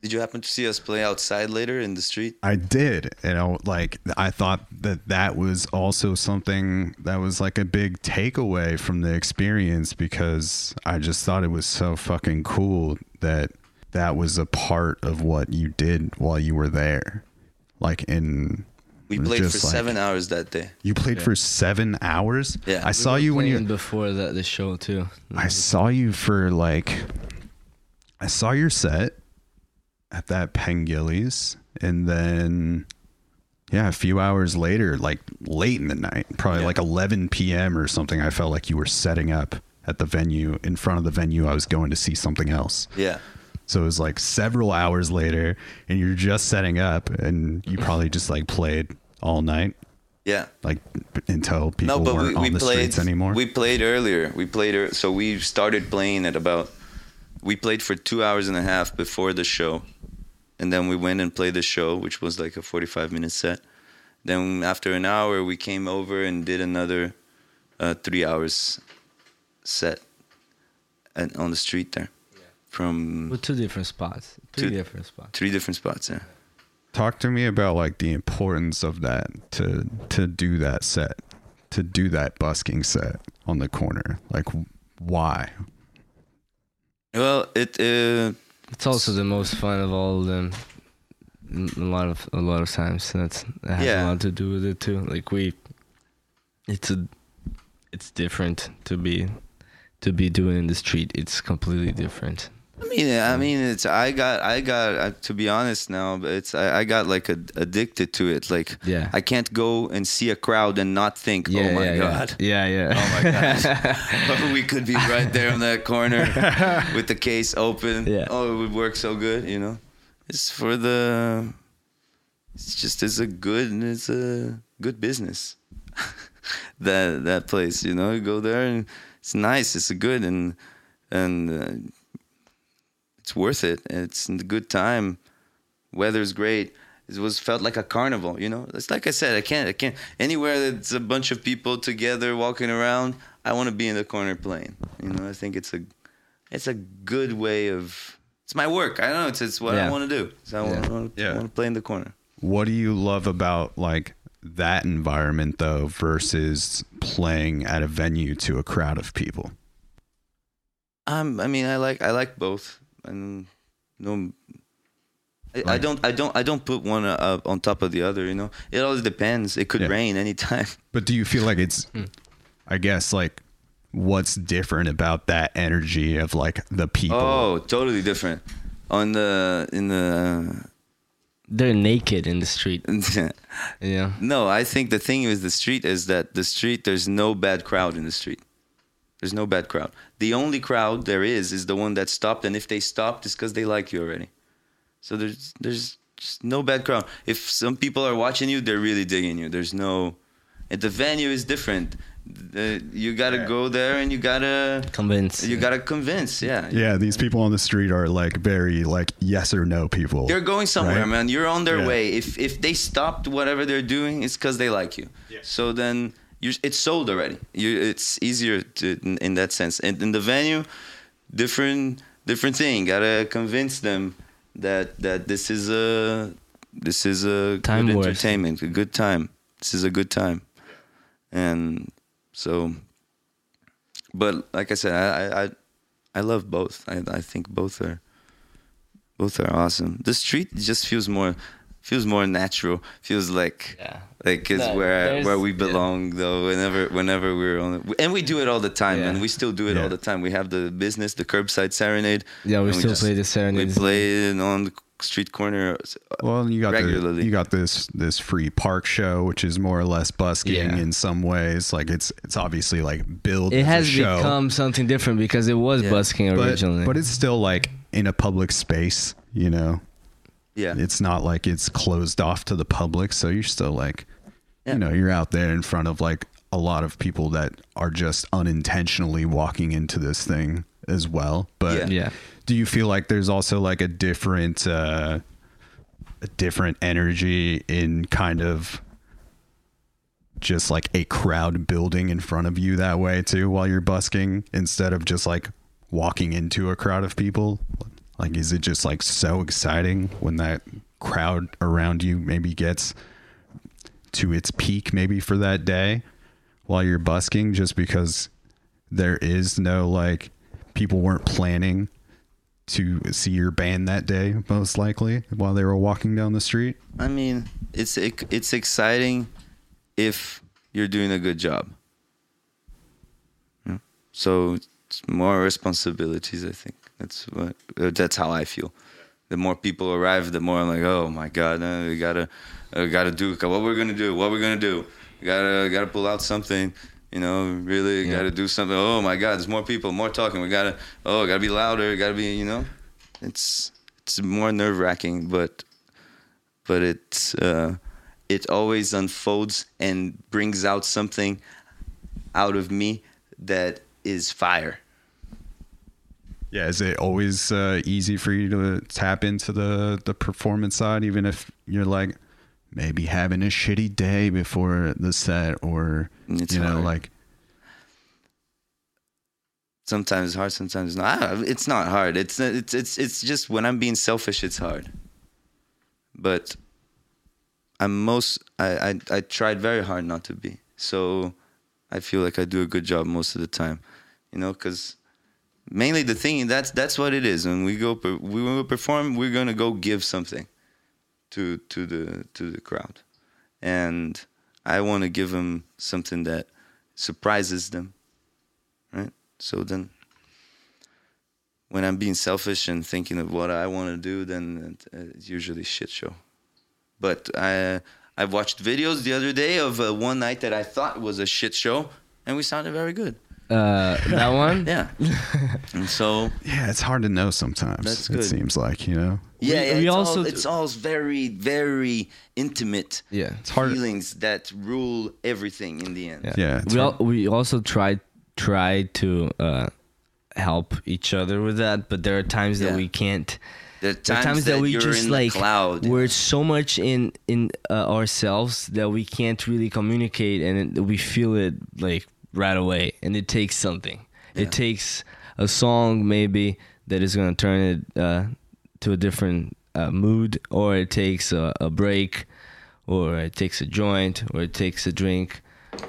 Did you happen to see us play outside later in the street? I did, and I, like I thought that that was also something that was like a big takeaway from the experience because I just thought it was so fucking cool that that was a part of what you did while you were there. Like in We played for just like- seven hours that day. You played for seven hours. Yeah. I We saw you when you before the the show too. I saw you for like I saw your set at that Pengilly's and then yeah, a few hours later, like late in the night, probably Yeah. like 11 p.m. or something, I felt like you were setting up at the venue in front of the venue I was going to see something else. Yeah. So it was like several hours later, and you're just setting up, and you probably just like played all night, Yeah. like until people no, but weren't we, on we the played streets anymore. We played earlier. We played ear- so we started playing at about we played for 2 hours and a half before the show. And then we went and played the show, which was like a 45 minute set. Then after an hour we came over and did another uh, 3 hours set and on the street there. From With two different spots. Three Two- different spots. three different spots there. Talk to me about like the importance of that to to do that set, to do that busking set on the corner. Like why? Well, it uh, It's also the most fun of all of them. a lot of a lot of times that's that has Yeah. a lot to do with it too. Like we, it's a, it's different to be, to be doing in the street. It's completely different. I mean, I mean, it's I got I got uh, to be honest now, but it's I, I got like a, addicted to it. Like, Yeah. I can't go and see a crowd and not think, oh my yeah, god, Yeah, yeah. oh my [laughs] god, we could be right there in that corner [laughs] with the case open. Yeah. Oh, it would work so good, you know. It's for the. It's just it's a good and it's a good business. [laughs] that that place, you know, you go there and it's nice. It's a good and and. Uh, it's worth it. It's a good time. Weather's great. It was felt like a carnival, you know. It's like I said, I can't, I can't anywhere that's a bunch of people together walking around. I want to be in the corner playing. You know, I think it's a, it's a good way of. It's my work. I don't know. It's it's what I want to do. So I Yeah. want, Yeah. I want to play in the corner. What do you love about like that environment though versus playing at a venue to a crowd of people? Um, I mean, I like I like both, and no, I, I don't I don't I don't put one uh, on top of the other. You know, it always depends. It could Yeah. rain anytime. [laughs] But do you feel like it's I guess like what's different about that energy of like the people? Oh, totally different. On the in the They're naked in the street. [laughs] Yeah. no, I think the thing with the street is that the street there's no bad crowd in the street. There's no bad crowd. The only crowd there is is the one that stopped, and if they stopped, it's because they like you already. So there's there's just no bad crowd. If some people are watching you, they're really digging you. There's no. And the venue is different. The, you gotta go there and you gotta convince. you gotta convince. Yeah. Yeah, these people on the street are like very like yes or no people. They're going somewhere, Right? man. You're on their Yeah. way. If if they stopped whatever they're doing, it's because they like you. Yeah. So then you it's sold already. You it's easier to in, in that sense. And in the venue, different different thing. Gotta convince them that that this is a this is a Time good worth. entertainment, a good time. This is a good time, and so. But like I said, I I I, I love both. I I think both are both are awesome. The street just feels more feels more natural. Feels like Yeah. Like it's No, where where we yeah. belong though. Whenever whenever we're on it, and we do it all the time, Yeah. and we still do it Yeah. all the time. We have the business, the curbside serenade. Yeah, we and still just- play the serenade. We play it on the street corner. uh, Well, you got the, you got this this free park show, which is more or less busking Yeah. in some ways. Like it's it's obviously like built. It as a has show, become something different because it was Yeah. busking but, originally. but it's still like in a public space. You know, Yeah, it's not like it's closed off to the public, so you're still like, Yeah. you know, you're out there in front of like a lot of people that are just unintentionally walking into this thing as well. But Yeah. yeah. do you feel like there's also like a different uh a different energy in kind of just like a crowd building in front of you that way too while you're busking instead of just like walking into a crowd of people like is it just like so exciting when that crowd around you maybe gets to its peak maybe for that day while you're busking just because there is no like people weren't planning to see your band that day most likely while they were walking down the street I mean, it's it, it's exciting if you're doing a good job. Yeah. So it's more responsibilities. I think that's what that's how I feel. the more people arrive, the more I'm like, oh my god, uh, we gotta, uh, gotta do what we're gonna do, what we're gonna do. Gotta, gotta pull out something. You know, really Yeah. gotta do something. Oh my god, there's more people, more talking. We gotta, oh, gotta be louder. Gotta be, you know, it's it's more nerve wracking, but but it's uh, it always unfolds and brings out something out of me that is fire. Yeah, is it always uh, easy for you to tap into the the performance side, even if you're like maybe having a shitty day before the set, or It's you know, hard. like Sometimes it's hard, sometimes it's not. It's not hard. It's it's it's it's just when I'm being selfish, it's hard. But I'm most I I, I tried very hard not to be. So I feel like I do a good job most of the time, you know, because mainly the thing that's that's what it is. When we go we when we perform, we're gonna go give something to to the to the crowd, and I want to give them something that surprises them, right? So then, when I'm being selfish and thinking of what I want to do, then it's usually shit show. But I I watched videos the other day of uh, one night that I thought was a shit show, and we sounded very good. Uh, that one. [laughs] Yeah. and so yeah, it's hard to know sometimes. That's It seems like you know. yeah, We- yeah, we it's also all, it's all very very intimate Yeah. It's hard. feelings that rule everything in the end. Yeah. Yeah, we hard. al- we also try try to uh, help each other with that, but there are times that we can't. There are There are times, times that, that we you're just in like cloud. we're so much in in uh, ourselves that we can't really communicate, and it, we feel it like right away, and it takes something. Yeah. It takes a song maybe that is gonna turn it uh, to a different uh, mood, or it takes a, a break, or it takes a joint, or it takes a drink,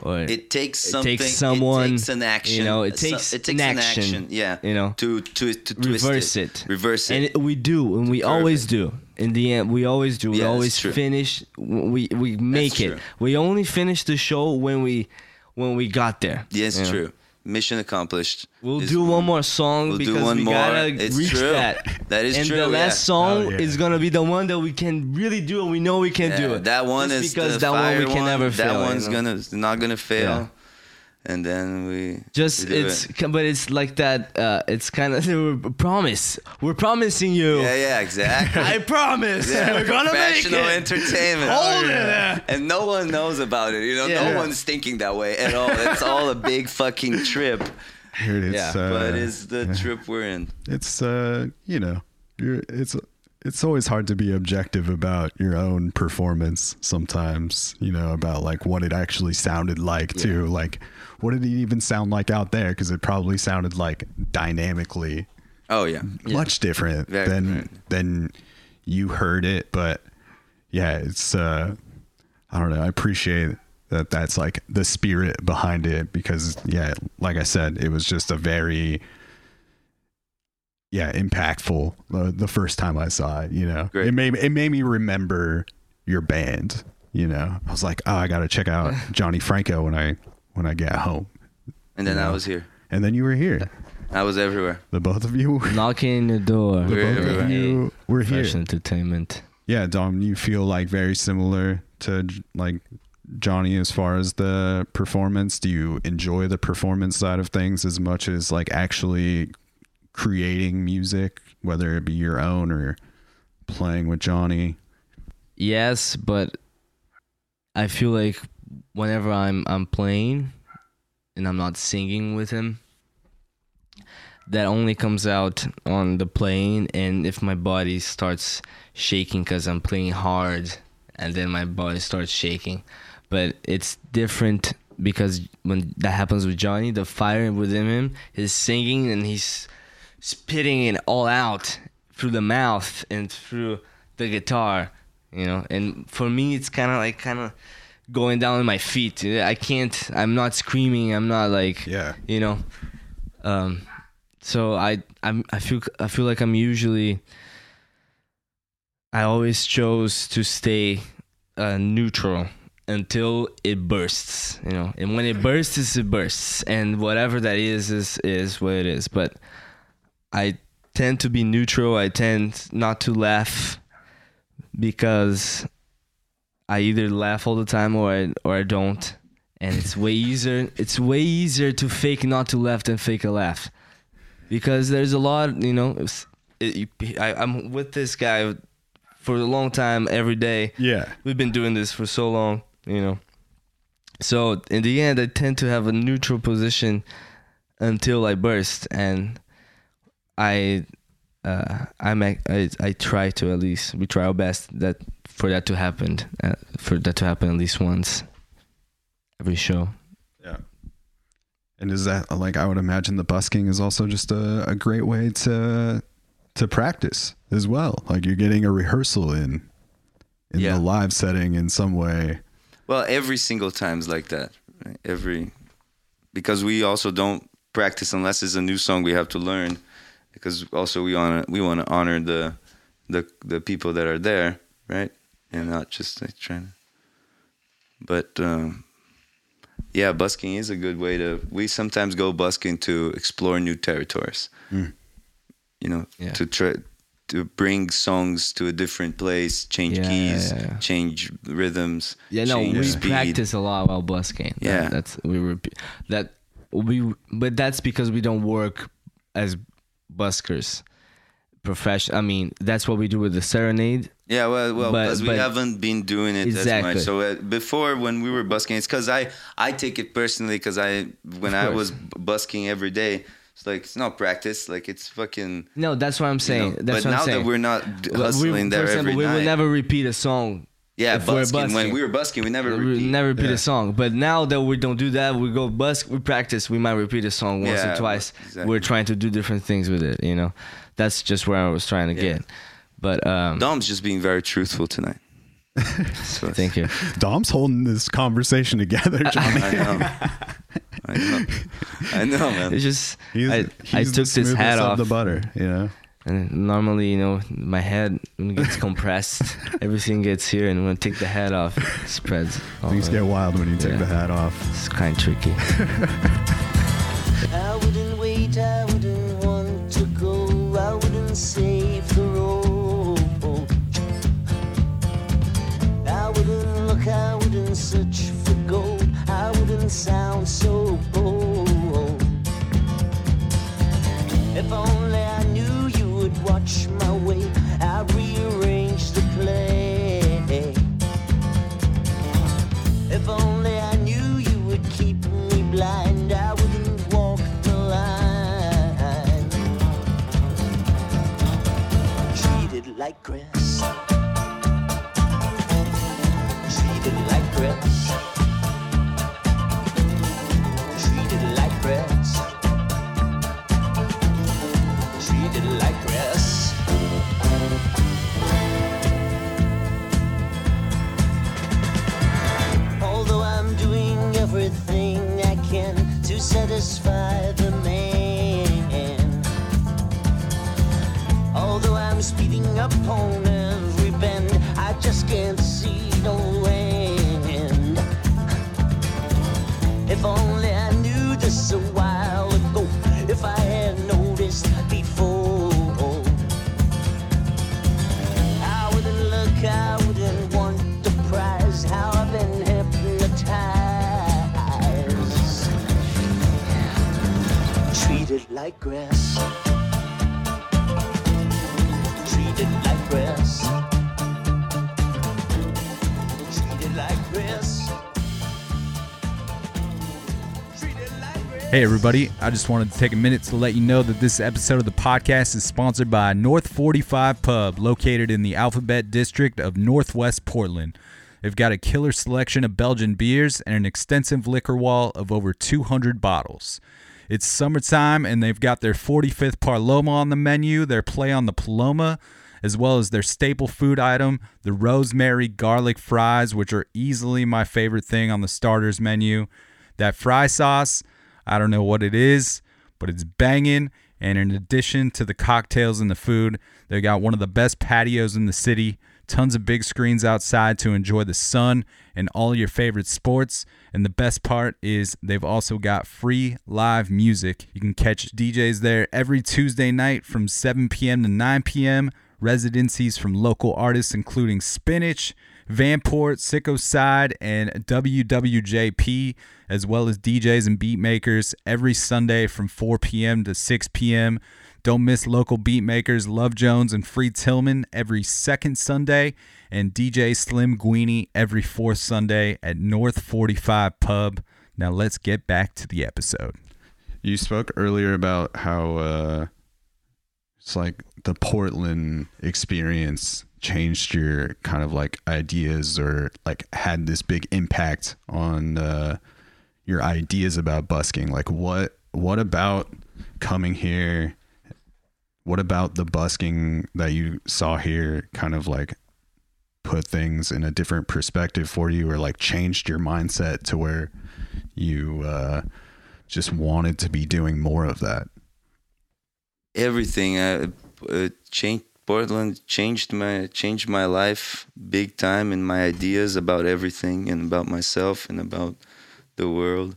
or It takes It something. takes someone, It takes an action. you know, it So- takes it takes an an action, action. Yeah. you know, To to to twist reverse it. it. Reverse it. and we do and we always it. do in the end we always do we Yeah, that's always finish we we make That's it true. we only finish the show when we when we got there yes, you know? true. Mission accomplished. we'll Is- do one more song We'll do because one we more. gotta It's reach true. that That is and true, And the last yeah. song Oh, yeah. is gonna be the one that we can really do and we know we can do it That one Just is because the that one we fire can never That fail That one's know? gonna not gonna fail. Yeah. And then we just we it's it. but it's like that uh it's kind of [laughs] we're promise we're promising you Yeah, yeah, exactly. [laughs] I promise Yeah, we're gonna make professional it entertainment. Hold it there. And no one knows about it. You know, Yeah. no one's thinking that way at all. It's all a big fucking trip. Here it is. Yeah, uh, But it's the trip we're in. it's uh you know you're it's it's always hard to be objective about your own performance sometimes you know about like what it actually sounded like too like what did it even sound like out there because it probably sounded like dynamically Oh yeah. much different Very than different. than you heard it but yeah it's uh i don't know i appreciate that that's like the spirit behind it because yeah like i said it was just a very yeah impactful the, the first time i saw it you know Great. it made it made me remember your band you know i was like oh i gotta check out [laughs] johnny franco when i when i get home And then I was here. and then you were here. I was everywhere. the both of you? Were, [laughs] knocking the door. We're both everywhere. of you were here. Fresh entertainment. Yeah dom you feel like very similar to like johnny as far as the performance? Do you enjoy the performance side of things as much as like actually creating music whether it be your own or playing with johnny? Yes but i feel like whenever i'm i'm playing and i'm not singing with him that only comes out on the playing. And if my body starts shaking because i'm playing hard and then my body starts shaking. But it's different because when that happens with johnny the fire within him is singing and he's spitting it all out through the mouth and through the guitar you know? And for me it's kind of like kind of going down on my feet. I can't i'm not screaming i'm not like Yeah. you know? Um so i i'm i feel i feel like i'm usually i always chose to stay uh, neutral until it bursts you know? And when it bursts it bursts. And whatever that is is is what it is. But i tend to be neutral. I tend not to laugh because I either laugh all the time or I or I don't. And it's way easier. It's way easier to fake not to laugh than fake a laugh, because there's a lot. You know, it's- it, I, I'm with this guy for a long time every day. Yeah. We've been doing this for so long. You know, so in the end, I tend to have a neutral position until I burst, and I, uh, I'm I I try to at least we try our best that for that to happen, uh, for that to happen at least once every show. Yeah. And is that like I would imagine the busking is also just a, a great way to to practice as well. Like you're getting a rehearsal in in Yeah. the live setting in some way. Well, every single time's like that. Right? Every because we also don't practice unless it's a new song we have to learn. Because also we honor we want to honor the the the people that are there, right? And not just like trying. But um, yeah, busking is a good way to. We sometimes go busking to explore new territories. You know, Yeah. to try to bring songs to a different place, change Yeah, keys, yeah, change rhythms. Yeah, no, we speed. practice a lot while busking. That- Yeah. that's we repeat that we, but that's because we don't work as buskers. Profession. I mean, that's what we do with the serenade. Yeah, well, well, because we haven't been doing it as much. So uh, before, when we were busking, it's because I I take it personally because I when I was busking every day, it's like it's not practice, like it's fucking. No, that's what I'm You saying. know, that's but what now I'm saying. that we're not d- Well, we- there for example, every we night, would never repeat a song. yeah, if we're busking, when we were busking, we never We never repeat Yeah. a song. But now that we don't do that, we go busk, we practice, we might repeat a song once Yeah, or twice. exactly. We're trying to do different things with it, you know. That's just where I was trying to Yeah. get. But um Dom's just being very truthful tonight. So, [laughs] thank you. Dom's holding this conversation together, [laughs] Johnny. I know. [laughs] I know. I know, man. It's just He's, I, he's I took this hat smoothest of off. the butter, you know. And normally, you know, my head when it gets compressed, everything gets here, and when I take the hat off, it spreads. all Things over. get wild when you take Yeah. the hat off. It's kind of tricky. I search for gold, I wouldn't sound so bold. If only I knew you would watch my way, I'd rearrange the play. If only I knew you would keep me blind, I wouldn't walk the line. Treated like grass. Satisfy the man. Although I'm speeding up on every bend, I just can't like grass. Like grass. Like grass. Hey, everybody. I just wanted to take a minute to let you know that this episode of the podcast is sponsored by North 45 Pub, located in the Alphabet District of Northwest Portland. They've got a killer selection of Belgian beers and an extensive liquor wall of over 200 bottles. It's summertime, and they've got their 45th Paloma on the menu, their play on the Paloma, as well as their staple food item, the rosemary garlic fries, which are easily my favorite thing on the starters menu. That fry sauce, I don't know what it is, but it's banging. And in addition to the cocktails and the food, they got one of the best patios in the city tons of big screens outside to enjoy the sun and all your favorite sports. And the best part is they've also got free live music. You can catch DJs there every Tuesday night from 7 p.m. to 9 p.m. Residencies from local artists including Spinach, Vanport, Sicko Side, and WWJP, as well as DJs and beat makers every Sunday from 4 p.m. to 6 p.m. Don't miss local beat makers Love Jones and Free Tillman every second Sunday, and DJ Slim Guini every fourth Sunday at North 45 Pub. Now let's get back to the episode. You spoke earlier about how uh, it's like the Portland experience changed your kind of like ideas or like had this big impact on uh, your ideas about busking. Like what what about coming here? What about the busking that you saw here kind of like put things in a different perspective for you or like changed your mindset to where you uh, just wanted to be doing more of that? everything uh, uh, changed portland changed my changed my life big time and my ideas about everything and about myself and about the world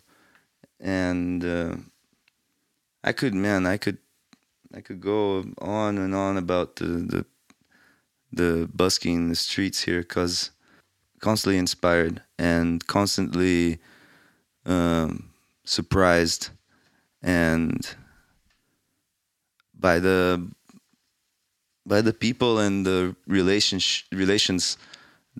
and uh, i could man i could i could go on and on about the the, the busking in the streets here because constantly inspired and constantly um, surprised and by the by the people and the relations relations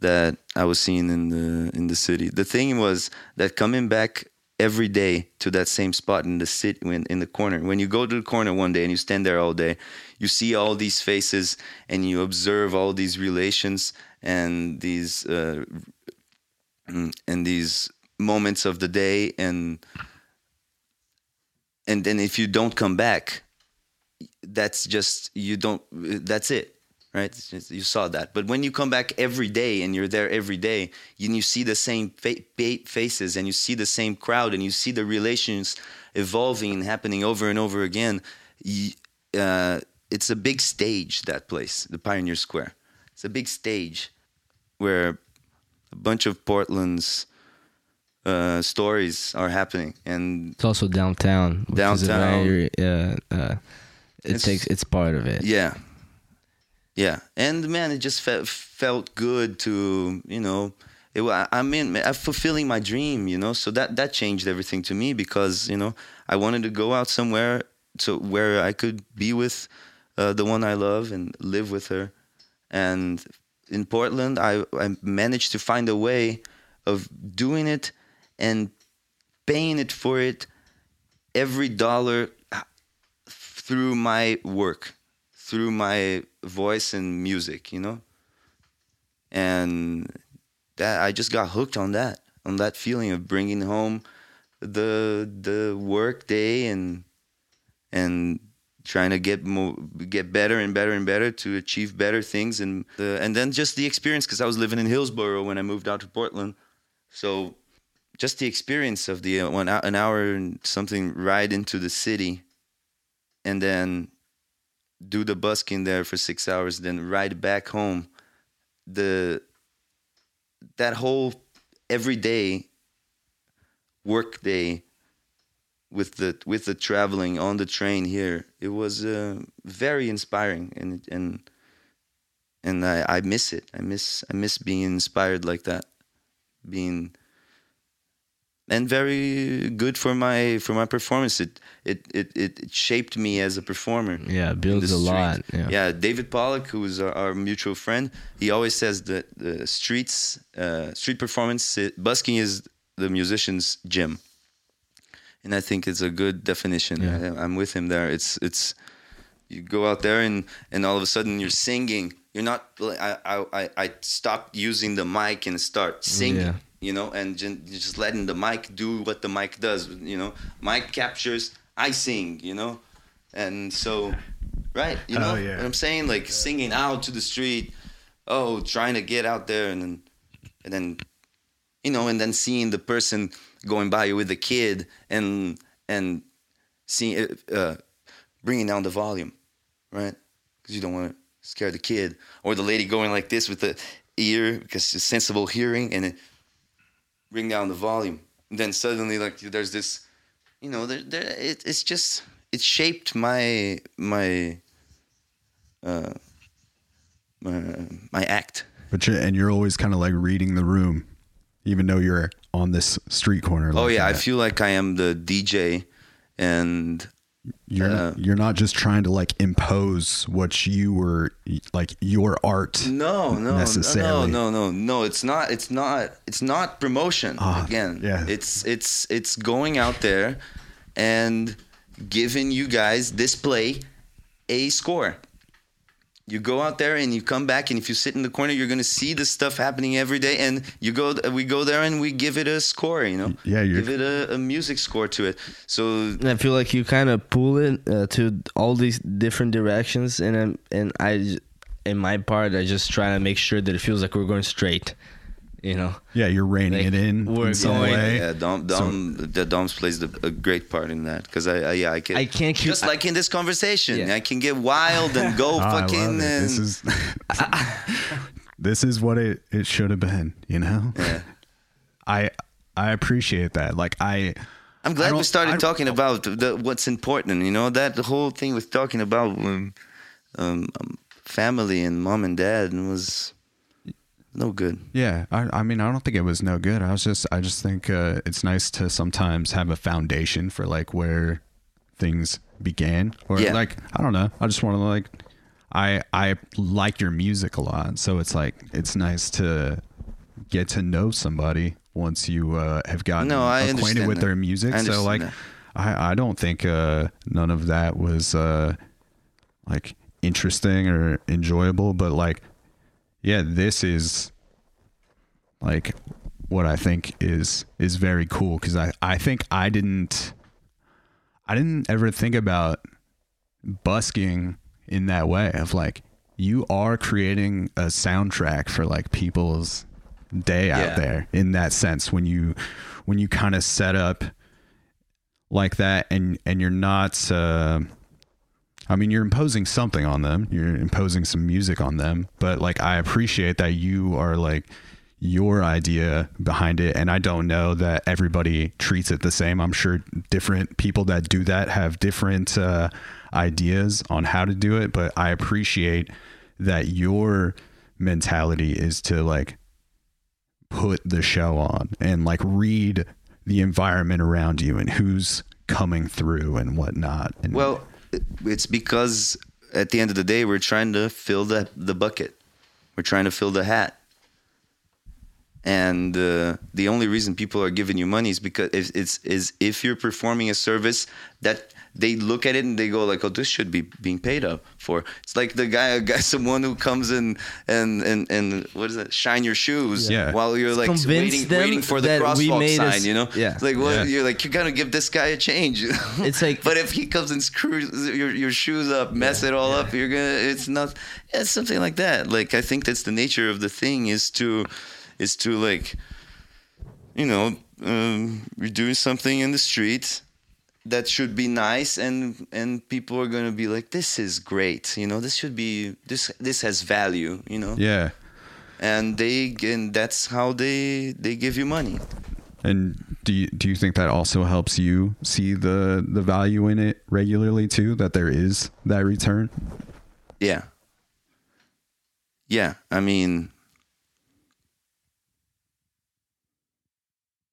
that I was seeing in the in the city. The thing was that coming back every day to that same spot in the city when in the corner. When you go to the corner one day and you stand there all day, you see all these faces and you observe all these relations and these uh, and these moments of the day and and then if you don't come back that's just you don't that's it right just- you saw that but when you come back every day and you're there every day and you see the same fa- fa- faces and you see the same crowd and you see the relations evolving and happening over and over again y- uh, it's a big stage that place the pioneer square it's a big stage where a bunch of portland's uh, stories are happening and It's also downtown. Which Is a Downtown. very, uh, uh, it It's- takes it's part of it. Yeah. Yeah. And man, it just fe- felt good to, you know, it, I mean, I'm fulfilling my dream, you know, so that, that changed everything to me because, you know, I wanted to go out somewhere to where I could be with uh, the one I love and live with her. And in Portland, I, I managed to find a way of doing it and paying it for it every dollar through my work, through my voice and music, you know. And that I just got hooked on that, on that feeling of bringing home the the work day and and trying to get more get better and better and better to achieve better things and the, and then just the experience because I was living in Hillsboro when I moved out to Portland, so just the experience of the uh, one an hour and something ride into the city and then do the busking there for six hours, then ride back home. The that whole everyday work day with the with the traveling on the train here, it was uh, very inspiring and and and I, I miss it. I miss I miss being inspired like that, being and very good for my for my performance. It it it, it shaped me as a performer. Yeah, it builds a lot. Yeah. David Pollock, who is our, our mutual friend, he always says that the streets, uh, street performance, uh, busking is the musician's gym, and I think it's a good definition. Yeah. I, I'm with him there. It's it's you go out there and and all of a sudden you're singing. You're not. I I I, I stopped using the mic and start singing Yeah. You know, and just letting the mic do what the mic does, you know. Mic captures, I sing, you know, and so, right, you know, Oh, yeah. what I'm saying, like singing out to the street, oh, trying to get out there, and then, and then, you know, and then seeing the person going by with the kid, and and seeing, uh, bringing down the volume, right, because you don't want to scare the kid, or the lady going like this with the ear because it's sensible hearing, and then bring down the volume. And then suddenly, like there's this, you know, there, there it, it's just it shaped my my uh, my, my act. But you and you're always kind of like reading the room, even though you're on this street corner. Oh yeah, I feel like I am the DJ, and you're uh, you're not just trying to like impose what you were like your art. no, no, necessarily. no, no, no, no. It's not. It's not. It's not promotion. Ah, Again, yeah. It's it's it's going out there and giving you guys display a score. You go out there and you come back, and if you sit in the corner, you're gonna see this stuff happening every day. And you go, we go there and we give it a score. You know, Yeah, you're- give it a, a music score to it. So And I feel like you kind of pull it uh, to all these different directions, and um, and I, j- in my part, I just try to make sure that it feels like we're going straight. You know, Yeah, you're reining Like, it in we're in some going- way. Yeah, Dom, Dom, the Dom's plays the, a great part in that because I, I, yeah, I can. I can't keep- just like in this conversation. Yeah. I can get wild and go Oh, [laughs] I love fucking. it. And, This is [laughs] this is what it, it should have been. You know. yeah. [laughs] I I appreciate that. Like I. I'm I glad we started talking about the, what's important. You know that the whole thing with talking about um, um, um, family and mom and dad was no good. Yeah, I, I mean, I don't think it was no good. I was just, I just think uh, it's nice to sometimes have a foundation for like where things began, or Yeah. like I don't know. I just want to like, I I like your music a lot, so it's like it's nice to get to know somebody once you uh, have gotten No, acquainted with that. their music. So like, that. I I don't think uh, none of that was uh, like interesting or enjoyable, but like yeah, this is like what I think is is very cool because I I think I didn't I didn't ever think about busking in that way of like you are creating a soundtrack for like people's day out Yeah. there in that sense when you when you kind of set up like that and and you're not uh I mean, you're imposing something on them. You're imposing some music on them, but like I appreciate that you are like your idea behind it and I don't know that everybody treats it the same. I'm sure different people that do that have different uh ideas on how to do it, but I appreciate that your mentality is to like put the show on and like read the environment around you and who's coming through and whatnot. And Well, it's because at the end of the day, we're trying to fill the the bucket. We're trying to fill the hat. And uh, the only reason people are giving you money is because it's, it's is if you're performing a service that they look at it and they go like, oh, this should be being paid up for. It's like the guy, a guy, [laughs] someone who comes in and and and what is that? Shine your shoes Yeah. while you're like Convince waiting waiting for the that we crosswalk sign. us- you know, Yeah. It's like what Yeah. you're like, you gotta give this guy a change. [laughs] It's like- but if he comes and screws your, your shoes up, mess it all up, you're gonna. It's not. It's something like that. Like I think that's the nature of the thing is to, is to like, you know, um, you're doing something in the street that should be nice and and people are gonna be like this is great you know this should be this this has value you know yeah. and they and that's how they they give you money And do you, do you think that also helps you see the the value in it regularly too? That there is that return. Yeah. Yeah, I mean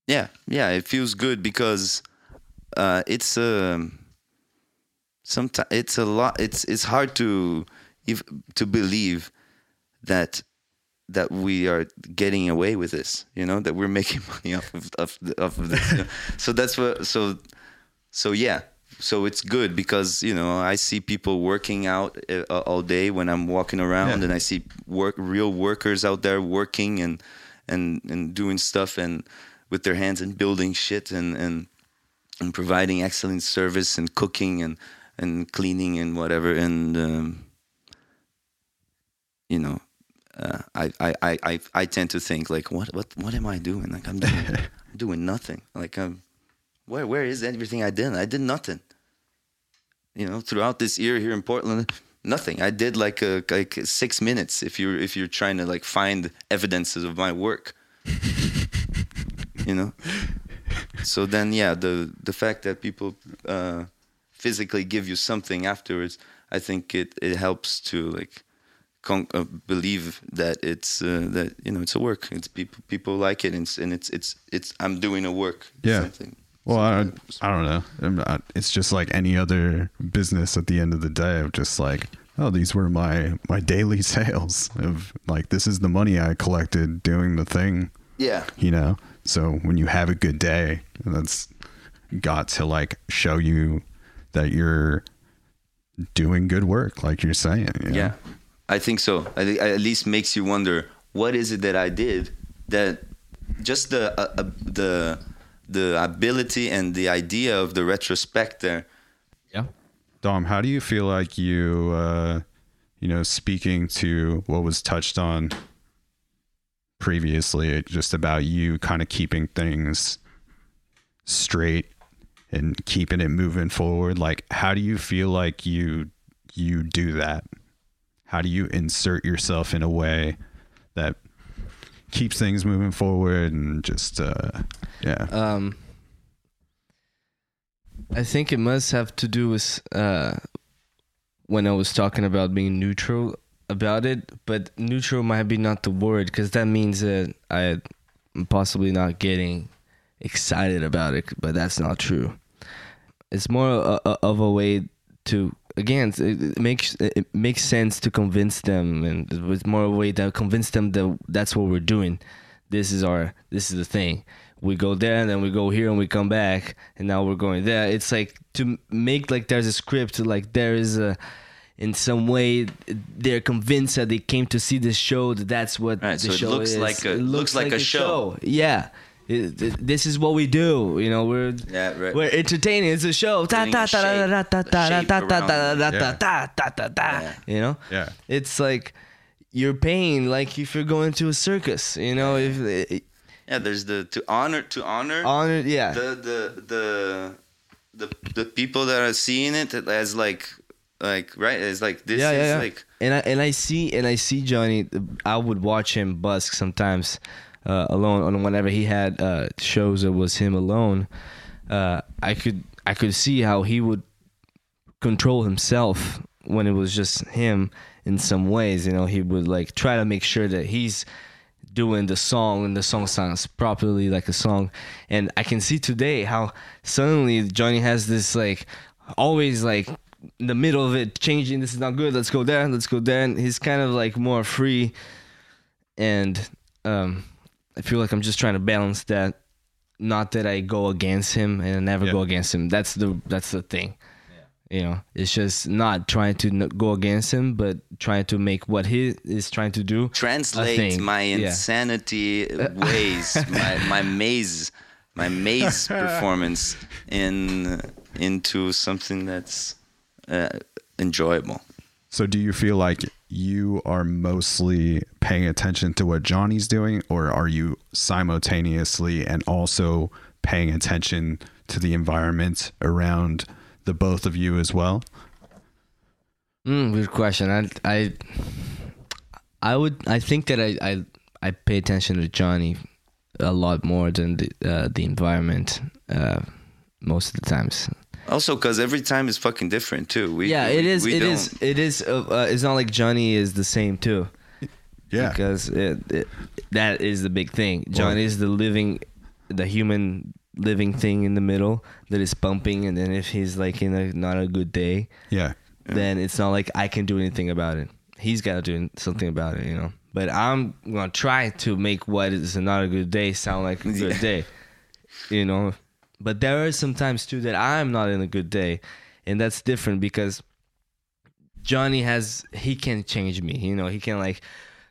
Yeah, yeah, it feels good because uh it's um sometimes it's a lot it's it's hard to if, to believe that that we are getting away with this, you know, that we're [laughs] making money off of off of this. you know. [laughs] so that's what so so yeah so it's good because you know i see people working out uh, all day when i'm walking around Yeah. and i see work real workers out there working and and and doing stuff and with their hands and building shit and and and providing excellent service and cooking and and cleaning and whatever and um, you know uh, I, I, I, I tend to think like what what what am I doing like I'm doing, [laughs] I'm doing nothing like I'm where where is everything I did? I did nothing. You know, throughout this year here in Portland, nothing. I did like a like six minutes if you're if you're trying to like find evidences of my work. [laughs] you know. So then, yeah, the the fact that people uh, physically give you something afterwards, I think it it helps to like con- uh, believe that it's uh, that you know it's a work. It's people people like it, and it's and it's it's, it's I'm doing a work. Yeah. Something. Well, I, I don't know. Not, it's just like any other business at the end of the day of just like, oh, these were my my daily [laughs] sales of like this is the money I collected doing the thing, Yeah. you know. So when you have a good day, that's got to like show you that you're doing good work, like you're saying. you know? Yeah, I think so. I think at least makes you wonder what is it that I did that just the uh, uh, the the ability and the idea of the retrospect there. Yeah. Dom, how do you feel like you, uh, you know, speaking to what was touched on previously, just about you kind of keeping things straight and keeping it moving forward? Like, how do you feel like you you do that? How do you insert yourself in a way that keeps things moving forward and just, uh, yeah, Um, I think it must have to do with uh, when I was talking about being neutral about it, but neutral might be not the word because that means that I'm possibly not getting excited about it, but that's not true. It's more a, a, of a way to again it, it makes it makes sense to convince them, and it's more a way to convince them that that's what we're doing. This is our this is the thing. We go there and then we go here and we come back and now we're going there. It's like to make like there's a script like there is a in some way they're convinced that they came to see this show that that's what Right, the so it show looks is. like a- It looks like a show. Yeah. It- it- this is what we do, you know. We're Yeah, right. we're entertaining. It's a show. Ta Getting ta a ta ta shape- ta ta a ta shape ta ta ta around ta ta ta ta ta ta. Yeah. You know. Yeah. It's like you're paying like if you're going to a circus. You know, if it, Yeah, there's the to honor to honor honor. Yeah. the the the the the people that are seeing it as like like right it's like this yeah, is yeah, yeah. like and I and I see and I see Johnny. I would watch him busk sometimes uh, alone on whenever he had uh, shows that was him alone. Uh, I could I could see how he would control himself when it was just him in some ways. You know, he would like try to make sure that he's doing the song and the song sounds properly like a song. And I can see today how suddenly Johnny has this like always like in the middle of it changing this is not good let's go there let's go there and he's kind of like more free and um i feel like i'm just trying to balance that not that i go against him and i never Yeah. go against him that's the that's the thing yeah. you know it's just not trying to n- go against him but trying to make what he is trying to do translate thing. my Yeah. insanity [laughs] ways my my maze my maze [laughs] performance in into something that's uh, enjoyable So do you feel like you are mostly paying attention to what Johnny's doing or are you simultaneously and also paying attention to the environment around the both of you as well? Mm, good question. I I I would I think that I I, I pay attention to Johnny a lot more than the uh, the environment uh, most of the times. Also because every time is fucking different too we yeah, we- it is. we It don't- is. It is. Uh, uh, it's not like Johnny is the same too. Yeah. because it, it, that is the big thing. Johnny is the living, the human living thing in the middle that is pumping, and then if he's like in a not a good day, Yeah. then it's not like I can do anything about it. He's got to do something about it, you know. But I'm gonna try to make what is not a good day sound like a good [laughs] Yeah. day, you know. But there are some times too that I'm not in a good day, and that's different because Johnny has he can change me, you know. He can like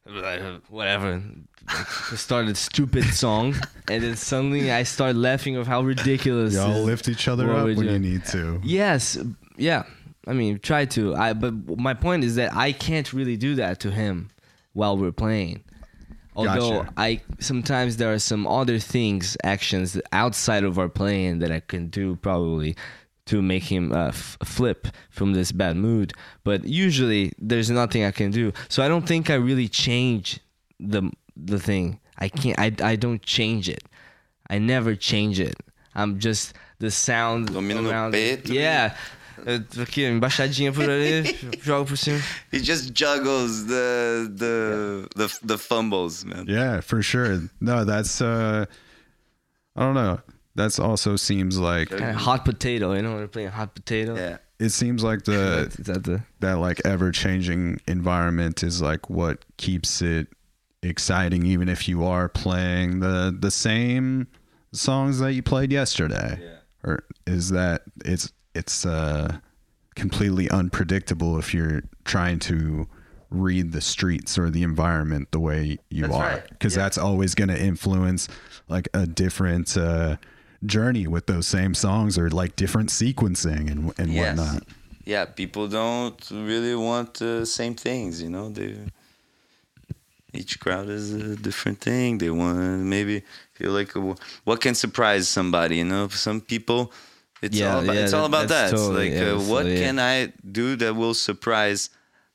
[laughs] whatever like, [laughs] start a stupid song, [laughs] and then suddenly I start laughing of how ridiculous. Y'all is lift each other up when you need to. Yes, yeah. I mean, try to. I but my point is that I can't really do that to him while we're playing. Although Gotcha. I sometimes there are some other things, actions outside of our playing that I can do probably to make him uh, f- flip from this bad mood. But usually there's nothing I can do. So I don't think I really change the the thing. I can't. I I don't change it. I never change it. I'm just the sound Domina around. peito. Yeah. Uh, Aqui, embaixadinha por ali, [laughs] jogo por cima. He just juggles the the the the fumbles, man. Yeah, for sure. No, that's uh I don't know. That's also seems like Kind of hot potato, you know, when we're playing hot potato. Yeah. it seems like the [laughs] that the that like ever changing environment is like what keeps it exciting even if you are playing the the same songs that you played yesterday. Yeah. Or is that it's it's uh completely unpredictable if you're trying to read the streets or the environment the way you That's are right. because Yeah. that's always going to influence like a different uh journey with those same songs or like different sequencing and and Yes. whatnot Yeah, people don't really want the same things, you know. They each crowd is a different thing. They want maybe feel like uh, what can surprise somebody, you know. Some people, it's Yeah, all about, yeah, it's all about that. Totally- like, yeah, uh, what totally can I do that will surprise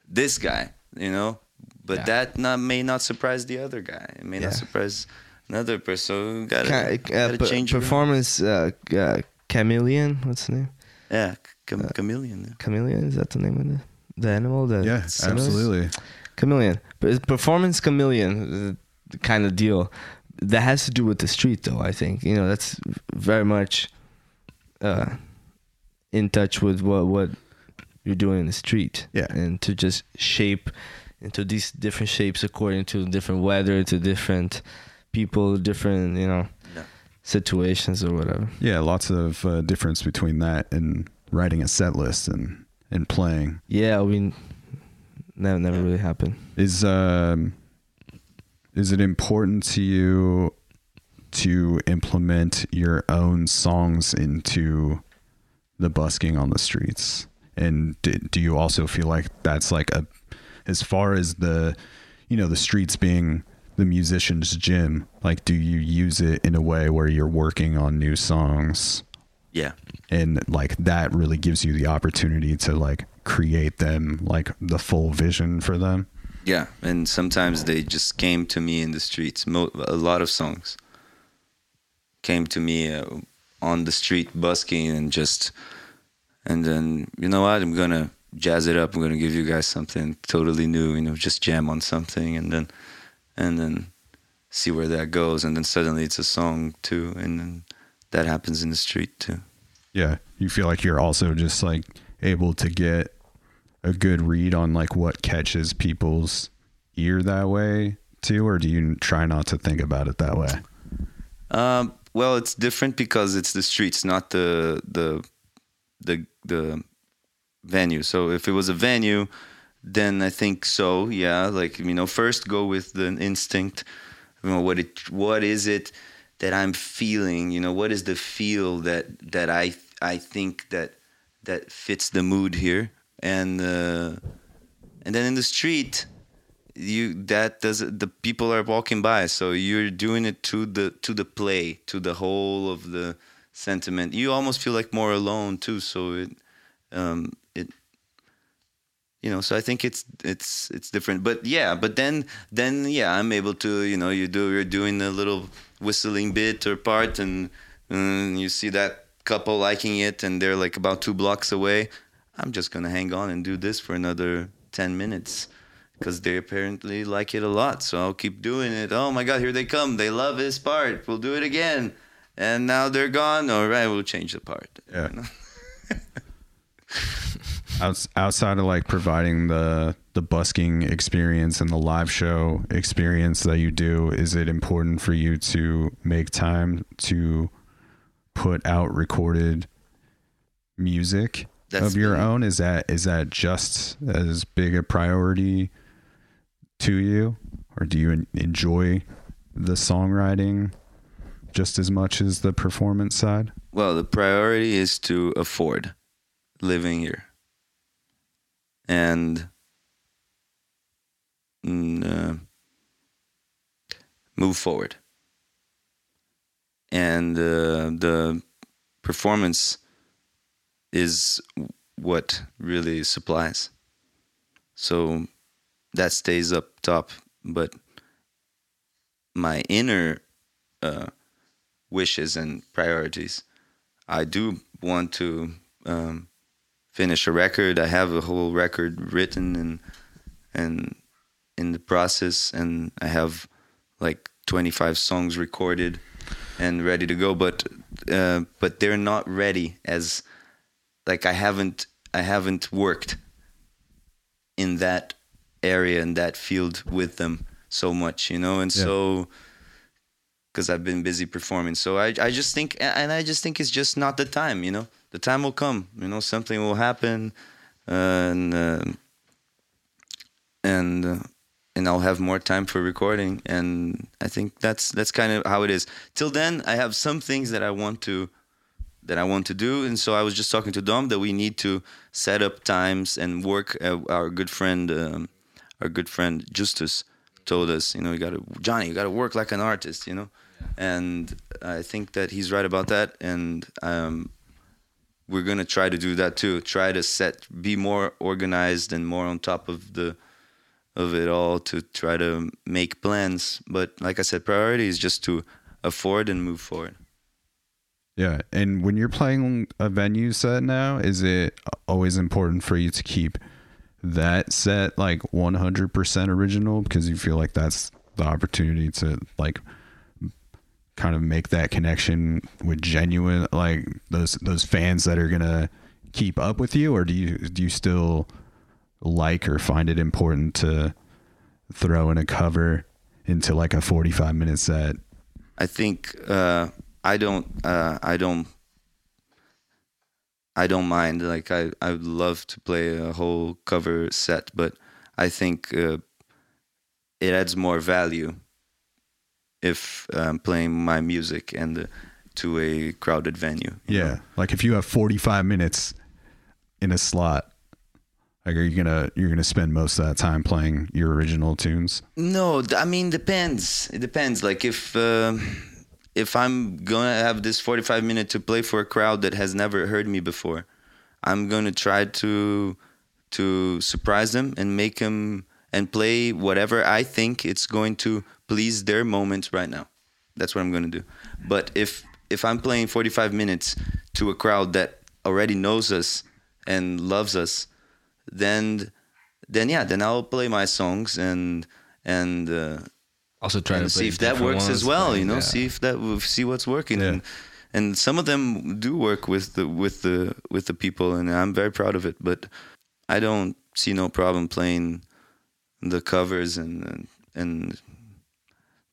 this guy, you know? But Yeah. that not may not surprise the other guy. It may not surprise another person. So gotta, Ki- uh, gotta pe- change your- performance uh, uh, chameleon? What's the name? Yeah, cham- Uh, chameleon. yeah. Chameleon is that the name of the the animal? The yeah Chameleon? absolutely Chameleon. But it's performance chameleon uh, kind of deal. That has to do with the street, though. I think you know that's very much uh, in touch with what what you're doing in the street. Yeah. and to just shape into these different shapes according to different weather, to different people, different you know Yeah. situations or whatever. Yeah, lots of uh, difference between that and writing a set list and and playing. Yeah, I mean, that never really happened. Is um is it important to you to implement your own songs into the busking on the streets? And do, do you also feel like that's like a as far as the you know the streets being the musician's gym, like do you use it in a way where you're working on new songs? Yeah. and like that really gives you the opportunity to like create them like the full vision for them Yeah, and sometimes they just came to me in the streets. Mo- a lot of songs came to me uh, on the street busking and just, and then you know what? I'm gonna jazz it up. I'm gonna give you guys something totally new. You know, just jam on something, and then, and then see where that goes. And then suddenly it's a song too, and then that happens in the street too. yeah you feel like you're also just like able to get a good read on like what catches people's ear that way too or do you try not to think about it that way Um, well, it's different because it's the streets, not the the the the venue. So if it was a venue, then I think so. Yeah, like you know, first go with the instinct. You know what it what is it that I'm feeling? You know, what is the feel that that I I think that that fits the mood here, and uh, and then in the street you that does the people are walking by so you're doing it to the to the play to the whole of the sentiment. You almost feel like more alone too so it um it you know so i think it's it's it's different. But yeah but then then yeah i'm able to you know you do you're doing a little whistling bit or part and, and you see that couple liking it and they're like about two blocks away. I'm just gonna hang on and do this for another 10 minutes because they apparently like it a lot. So I'll keep doing it. Oh my God, here they come. They love this part. We'll do it again. And now they're gone. All right, we'll change the part. Yeah. [laughs] You know? Outside of like providing the the busking experience and the live show experience that you do is it important for you to make time to put out recorded music That's of your own is that is that just as big a priority to you or do you enjoy the songwriting just as much as the performance side Well, the priority is to afford living here. And mm, uh, move forward. And uh, the performance is what really supplies. So that stays up top, but my inner uh, wishes and priorities, I do want to um, finish a record. I have a whole record written and and in the process, and I have like 25 songs recorded and ready to go. But uh, but they're not ready as like I haven't I haven't worked in that area in that field with them so much, you know, and Yeah. so because I've been busy performing. So I I just think and I just think it's just not the time, you know. The time will come, you know, something will happen, and uh, and uh, and I'll have more time for recording. And I think that's that's kind of how it is. Till then, I have some things that I want to that I want to do, and so I was just talking to Dom that we need to set up times and work. Uh, our good friend, um, our good friend Justus, told us, you know, you got to Johnny, you got to work like an artist, you know, and I think that he's right about that, and um, we're gonna try to do that too. Try to set, be more organized and more on top of the of it all to try to make plans. But like I said, priority is just to afford and move forward. Yeah, and when you're playing a venue set now, is it always important for you to keep that set like 100% original because you feel like that's the opportunity to like kind of make that connection with genuine like those those fans that are going to keep up with you or do you do you still like or find it important to throw in a cover into like a 45 minute set? I think uh, I don't uh, I don't I don't mind. Like I I would love to play a whole cover set, but I think uh, it adds more value if I'm playing my music and uh, to a crowded venue. Yeah. know? Like if you have 45 minutes in a slot, like are you going to you're to spend most of that time playing your original tunes? No, I mean depends. It depends. Like if uh, if I'm gonna have this 45 minute to play for a crowd that has never heard me before, I'm gonna try to to surprise them and make them and play whatever I think it's going to please their moment right now. That's what I'm gonna do. But if if I'm playing 45 minutes to a crowd that already knows us and loves us, then then yeah, then I'll play my songs and and uh, Also try and to see if that works as well. You know, yeah. see if that see what's working, Yeah. and and some of them do work with the with the with the people, and I'm very proud of it. But I don't see no problem playing the covers, and and, and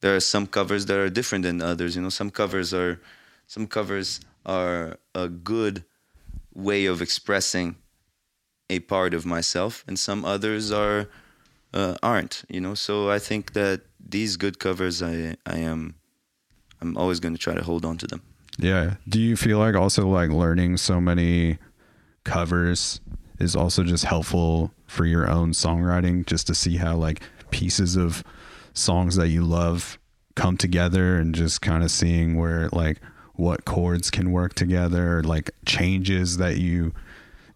there are some covers that are different than others. You know, some covers are some covers are a good way of expressing a part of myself, and some others are uh, aren't. You know, so I think that these good covers, I I am, I'm always going to try to hold on to them. Yeah. Do you feel like also like learning so many covers is also just helpful for your own songwriting just to see how like pieces of songs that you love come together and just kind of seeing where like what chords can work together like changes that you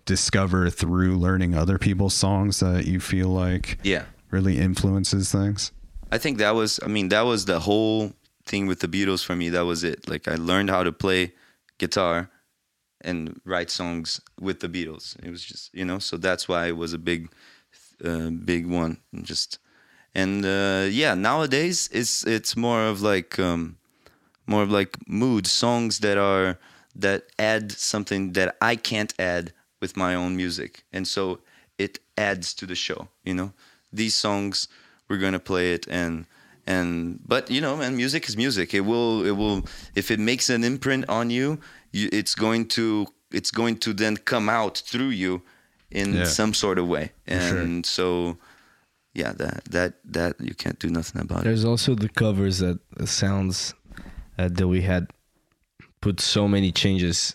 discover through learning other people's songs that you feel like Yeah, really influences things? I think that was. I mean, that was the whole thing with the Beatles for me. That was it. Like I learned how to play guitar and write songs with the Beatles. It was just you know. So that's why it was a big, uh, big one. And just and uh, yeah. Nowadays, it's it's more of like. Um, more of like mood songs that are that add something that I can't add with my own music, and so it adds to the show. You know, these songs we're gonna play it, and and but you know, and music is music. It will it will if it makes an imprint on you, you it's going to it's going to then come out through you in Yeah. some sort of way, sure. and so. Yeah, that that that you can't do nothing about it. There's also the covers that uh, sounds uh, that we had put so many changes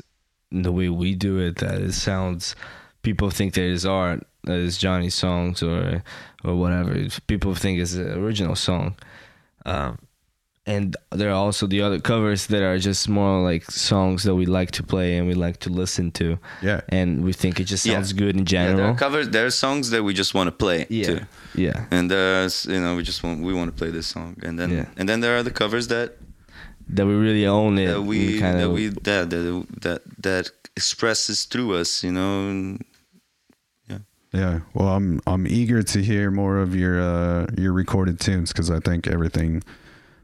in the way we do it that it sounds. People think that it's art, that it's Johnny's songs or or whatever. People think it's the original song, um, and there are also the other covers that are just more like songs that we like to play and we like to listen to. Yeah. And we think it just Yeah. sounds good in Yeah, there general. are covers. There are songs that we just want to play Yeah. too, Yeah. and there's you know we just want we want to play this song, and then Yeah. and then there are the covers that That we really own it. that we kind that of we that that that that expresses through us, you know. Yeah, well, I'm I'm eager to hear more of your uh, your recorded tunes because I think everything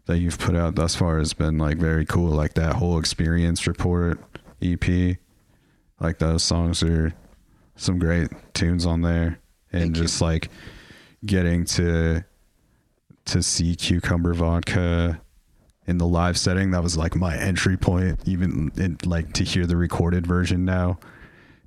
that you've put out thus far has been like very cool. Like that whole experience report EP, like those songs are some great tunes on there, and Thank you. just like getting to to see cucumber vodka in the live setting that was like my entry point even in, like to hear the recorded version now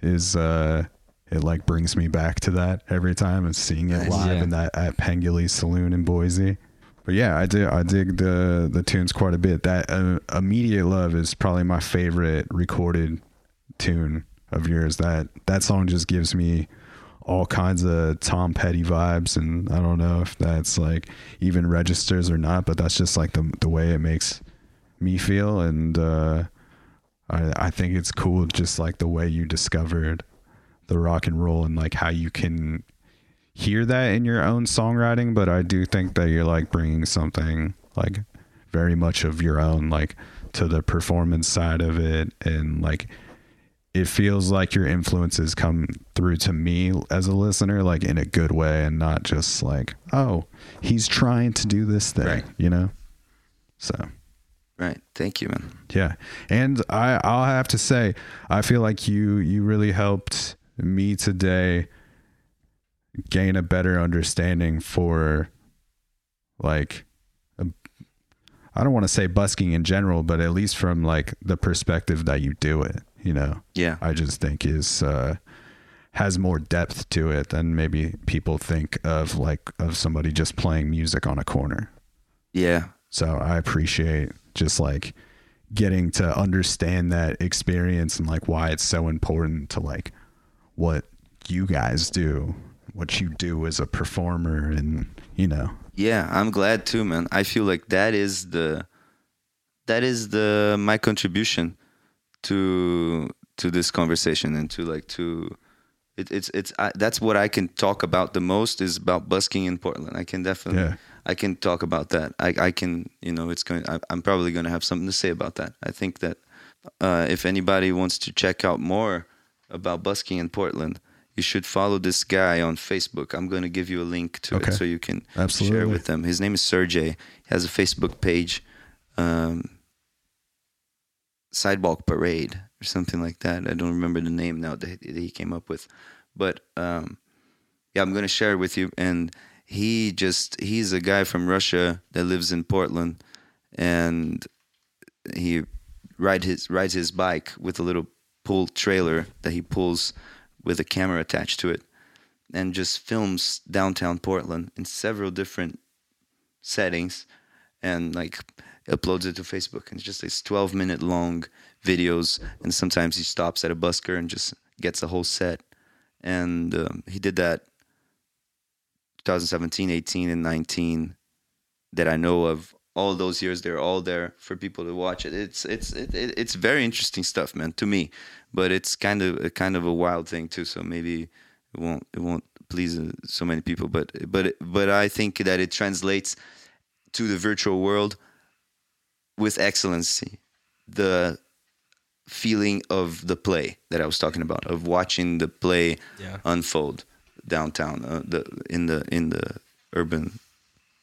is uh it like brings me back to that every time and seeing it Nice. live Yeah. in that at Pengilly's Saloon in Boise. But yeah, I dig I dig the the tunes quite a bit. That uh, immediate love is probably my favorite recorded tune of yours. That that song just gives me all kinds of Tom Petty vibes, and I don't know if that's like even registers or not, but that's just like the the way it makes me feel, and uh, I I think it's cool, just like the way you discovered the rock and roll and like how you can hear that in your own songwriting, but I do think that you're like bringing something like very much of your own like to the performance side of it. And like it feels like your influences come through to me as a listener like in a good way and not just like oh he's trying to do this thing Right. you know? So. Right, thank you, man. yeah. And i i'll have to say i feel like you you really helped me today gain a better understanding for like i don't want to say busking in general but at least from like the perspective that you do it you know? Yeah, I just think is uh, has more depth to it than maybe people think of like of somebody just playing music on a corner. yeah, So I appreciate just like getting to understand that experience and like why it's so important to like what you guys do, what you do as a performer and you know. yeah. I'm glad too, man. I feel like that is the that is the my contribution to to this conversation and to like to it, it's it's I, that's what I can talk about the most is about busking in Portland. I can definitely Yeah. I can talk about that. I I can you know it's going I, I'm probably going to have something to say about that. I think that uh, if anybody wants to check out more about busking in Portland, you should follow this guy on Facebook. I'm going to give you a link to Okay. it so you can share with them. His name is Sergey. He has a Facebook page, um, Sidewalk Parade or something like that. I don't remember the name now that he came up with, but um, yeah, I'm gonna share it with you. And he just he's a guy from Russia that lives in Portland, and he ride his rides his bike with a little pull trailer that he pulls with a camera attached to it, and just films downtown Portland in several different settings, and like uploads it to Facebook. And it's just these 12 minute long videos, and sometimes he stops at a busker and just gets a whole set. And um, he did that 2017, 18, and 19 that I know of. All those years, they're all there for people to watch it. It's it's it, it, it's very interesting stuff, man, to me. But it's kind of a kind of a wild thing too. So maybe it won't it won't please uh, so many people. But but but I think that it translates to the virtual world with excellency. The feeling of the play that I was talking about, of watching the play Yeah. unfold downtown, uh, the in the in the urban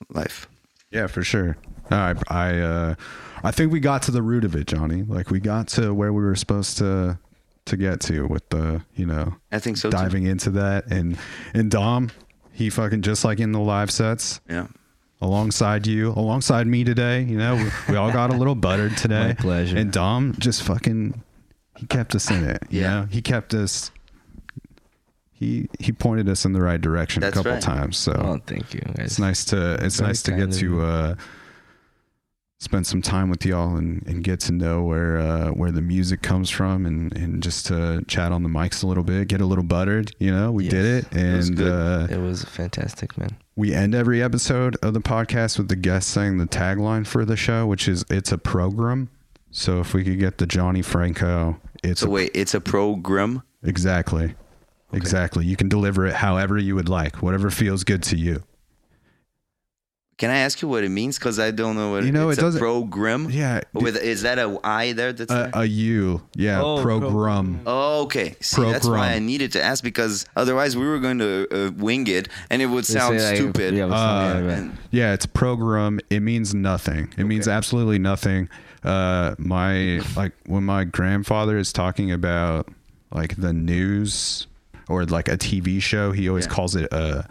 life. Yeah, for sure. I I uh I think we got to the root of it, Johnny. Like we got to where we were supposed to to get to with the, you know, I think so. Too. diving into that and and Dom, he fucking just like in the live sets Yeah. alongside you, alongside me today, you know, we, we all got a little buttered [laughs] today. My pleasure. And Dom just fucking he kept us in it. You Yeah. know? He kept us he he pointed us in the right direction That's a couple right. times. So Oh, thank you. Guys. it's nice to it's Very nice to get to uh spend some time with y'all and, and get to know where uh, where the music comes from and, and just to chat on the mics a little bit, get a little buttered. You know, we did Yes. it, was and good. uh, It was fantastic, man. we end every episode of the podcast with the guest saying the tagline for the show, which is "It's a program." So if we could get the Johnny Franco, it's So a, wait, it's a program. exactly, exactly. You can deliver it however you would like, whatever feels good to you. Can I ask you what it means? Because I don't know what You know, it's it a doesn't- program. Yeah, With is that a I there? That's a, there? a U, yeah, Oh, program. Oh, okay. See, that's why I needed to ask because otherwise we were going to uh, wing it and it would sound like, stupid. Yeah, Uh, something like Yeah, it's program. It means nothing. It means absolutely nothing. Uh, my like when my grandfather is talking about like the news or like a TV show, he always Yeah. calls it a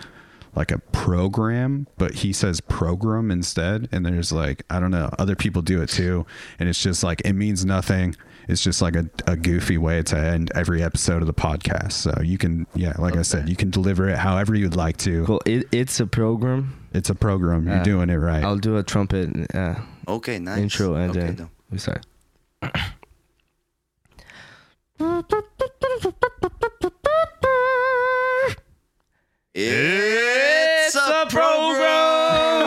like a program, but he says program instead. And there's like I don't know, other people do it too, and it's just like it means nothing. It's just like a, a goofy way to end every episode of the podcast. So you can, yeah, like I said, you can deliver it however you'd like to. Well, it, it's a program. It's a program. You're Uh, doing it right. I'll do a trumpet uh, okay, nice. intro and okay, then though. we start. [coughs] [coughs] It's a program.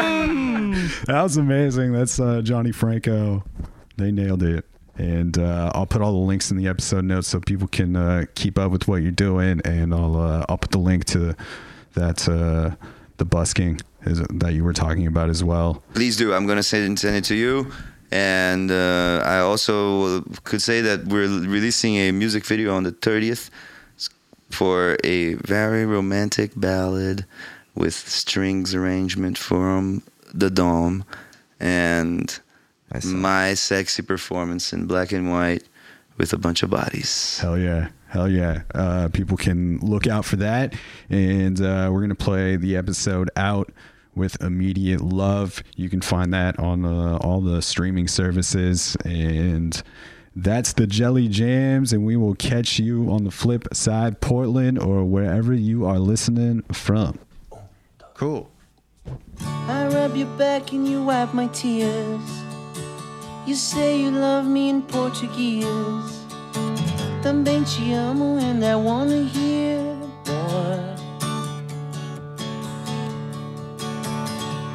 [laughs] That was amazing. That's uh, Johnny Franco. They nailed it. And uh, I'll put all the links in the episode notes so people can uh, keep up with what you're doing. And I'll uh, I'll put the link to that uh, the busking is, that you were talking about as well. Please do. I'm gonna send send it to you. And uh, I also could say that we're releasing a music video on the 30th for a very romantic ballad with strings arrangement from the Dome and my sexy performance in black and white with a bunch of bodies. Hell yeah. Hell yeah. Uh, people can look out for that. And uh, we're going to play the episode out with immediate love. You can find that on uh, all the streaming services. And that's the Jelly Jams. And we will catch you on the flip side, Portland, or wherever you are listening from. Cool. I rub your back and you wipe my tears. You say you love me in Portuguese. Também te amo and I wanna hear more.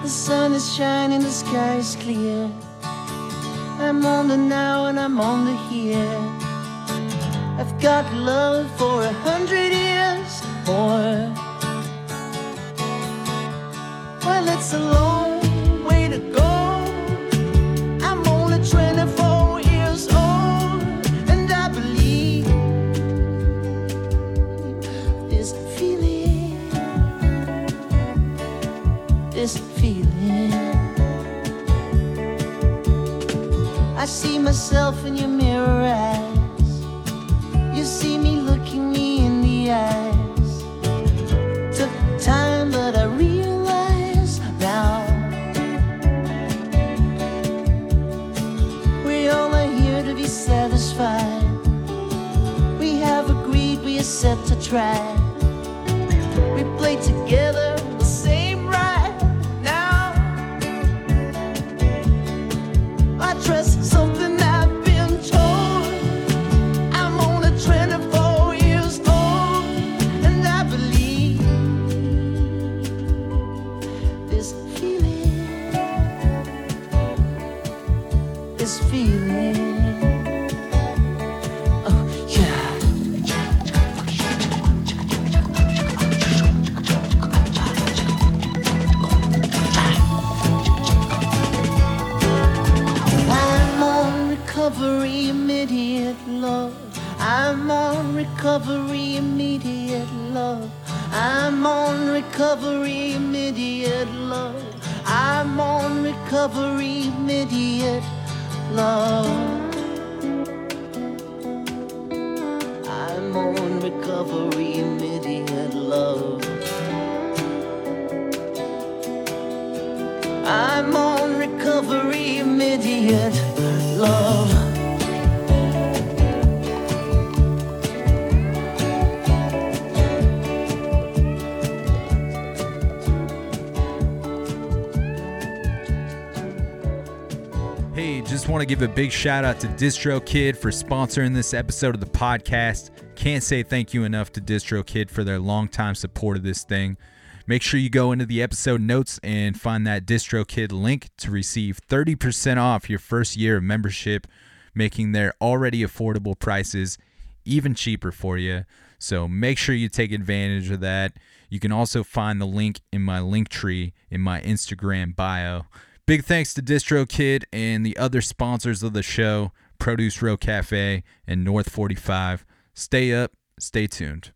The sun is shining, the sky is clear. I'm on the now and I'm on the here. I've got love for a hundred years more. Well, it's a long way to go. See myself in your mirror eyes. You see me looking me in the eyes took time, but I realize now we all are here to be satisfied. We have agreed we are set to try. Give a big shout out to DistroKid for sponsoring this episode of the podcast. Can't say thank you enough to DistroKid for their longtime support of this thing. Make sure you go into the episode notes and find that DistroKid link to receive 30% off your first year of membership, making their already affordable prices even cheaper for you. So make sure you take advantage of that. You can also find the link in my Linktree in my Instagram bio. Big thanks to DistroKid and the other sponsors of the show, Produce Row Cafe and North 45. Stay up, stay tuned.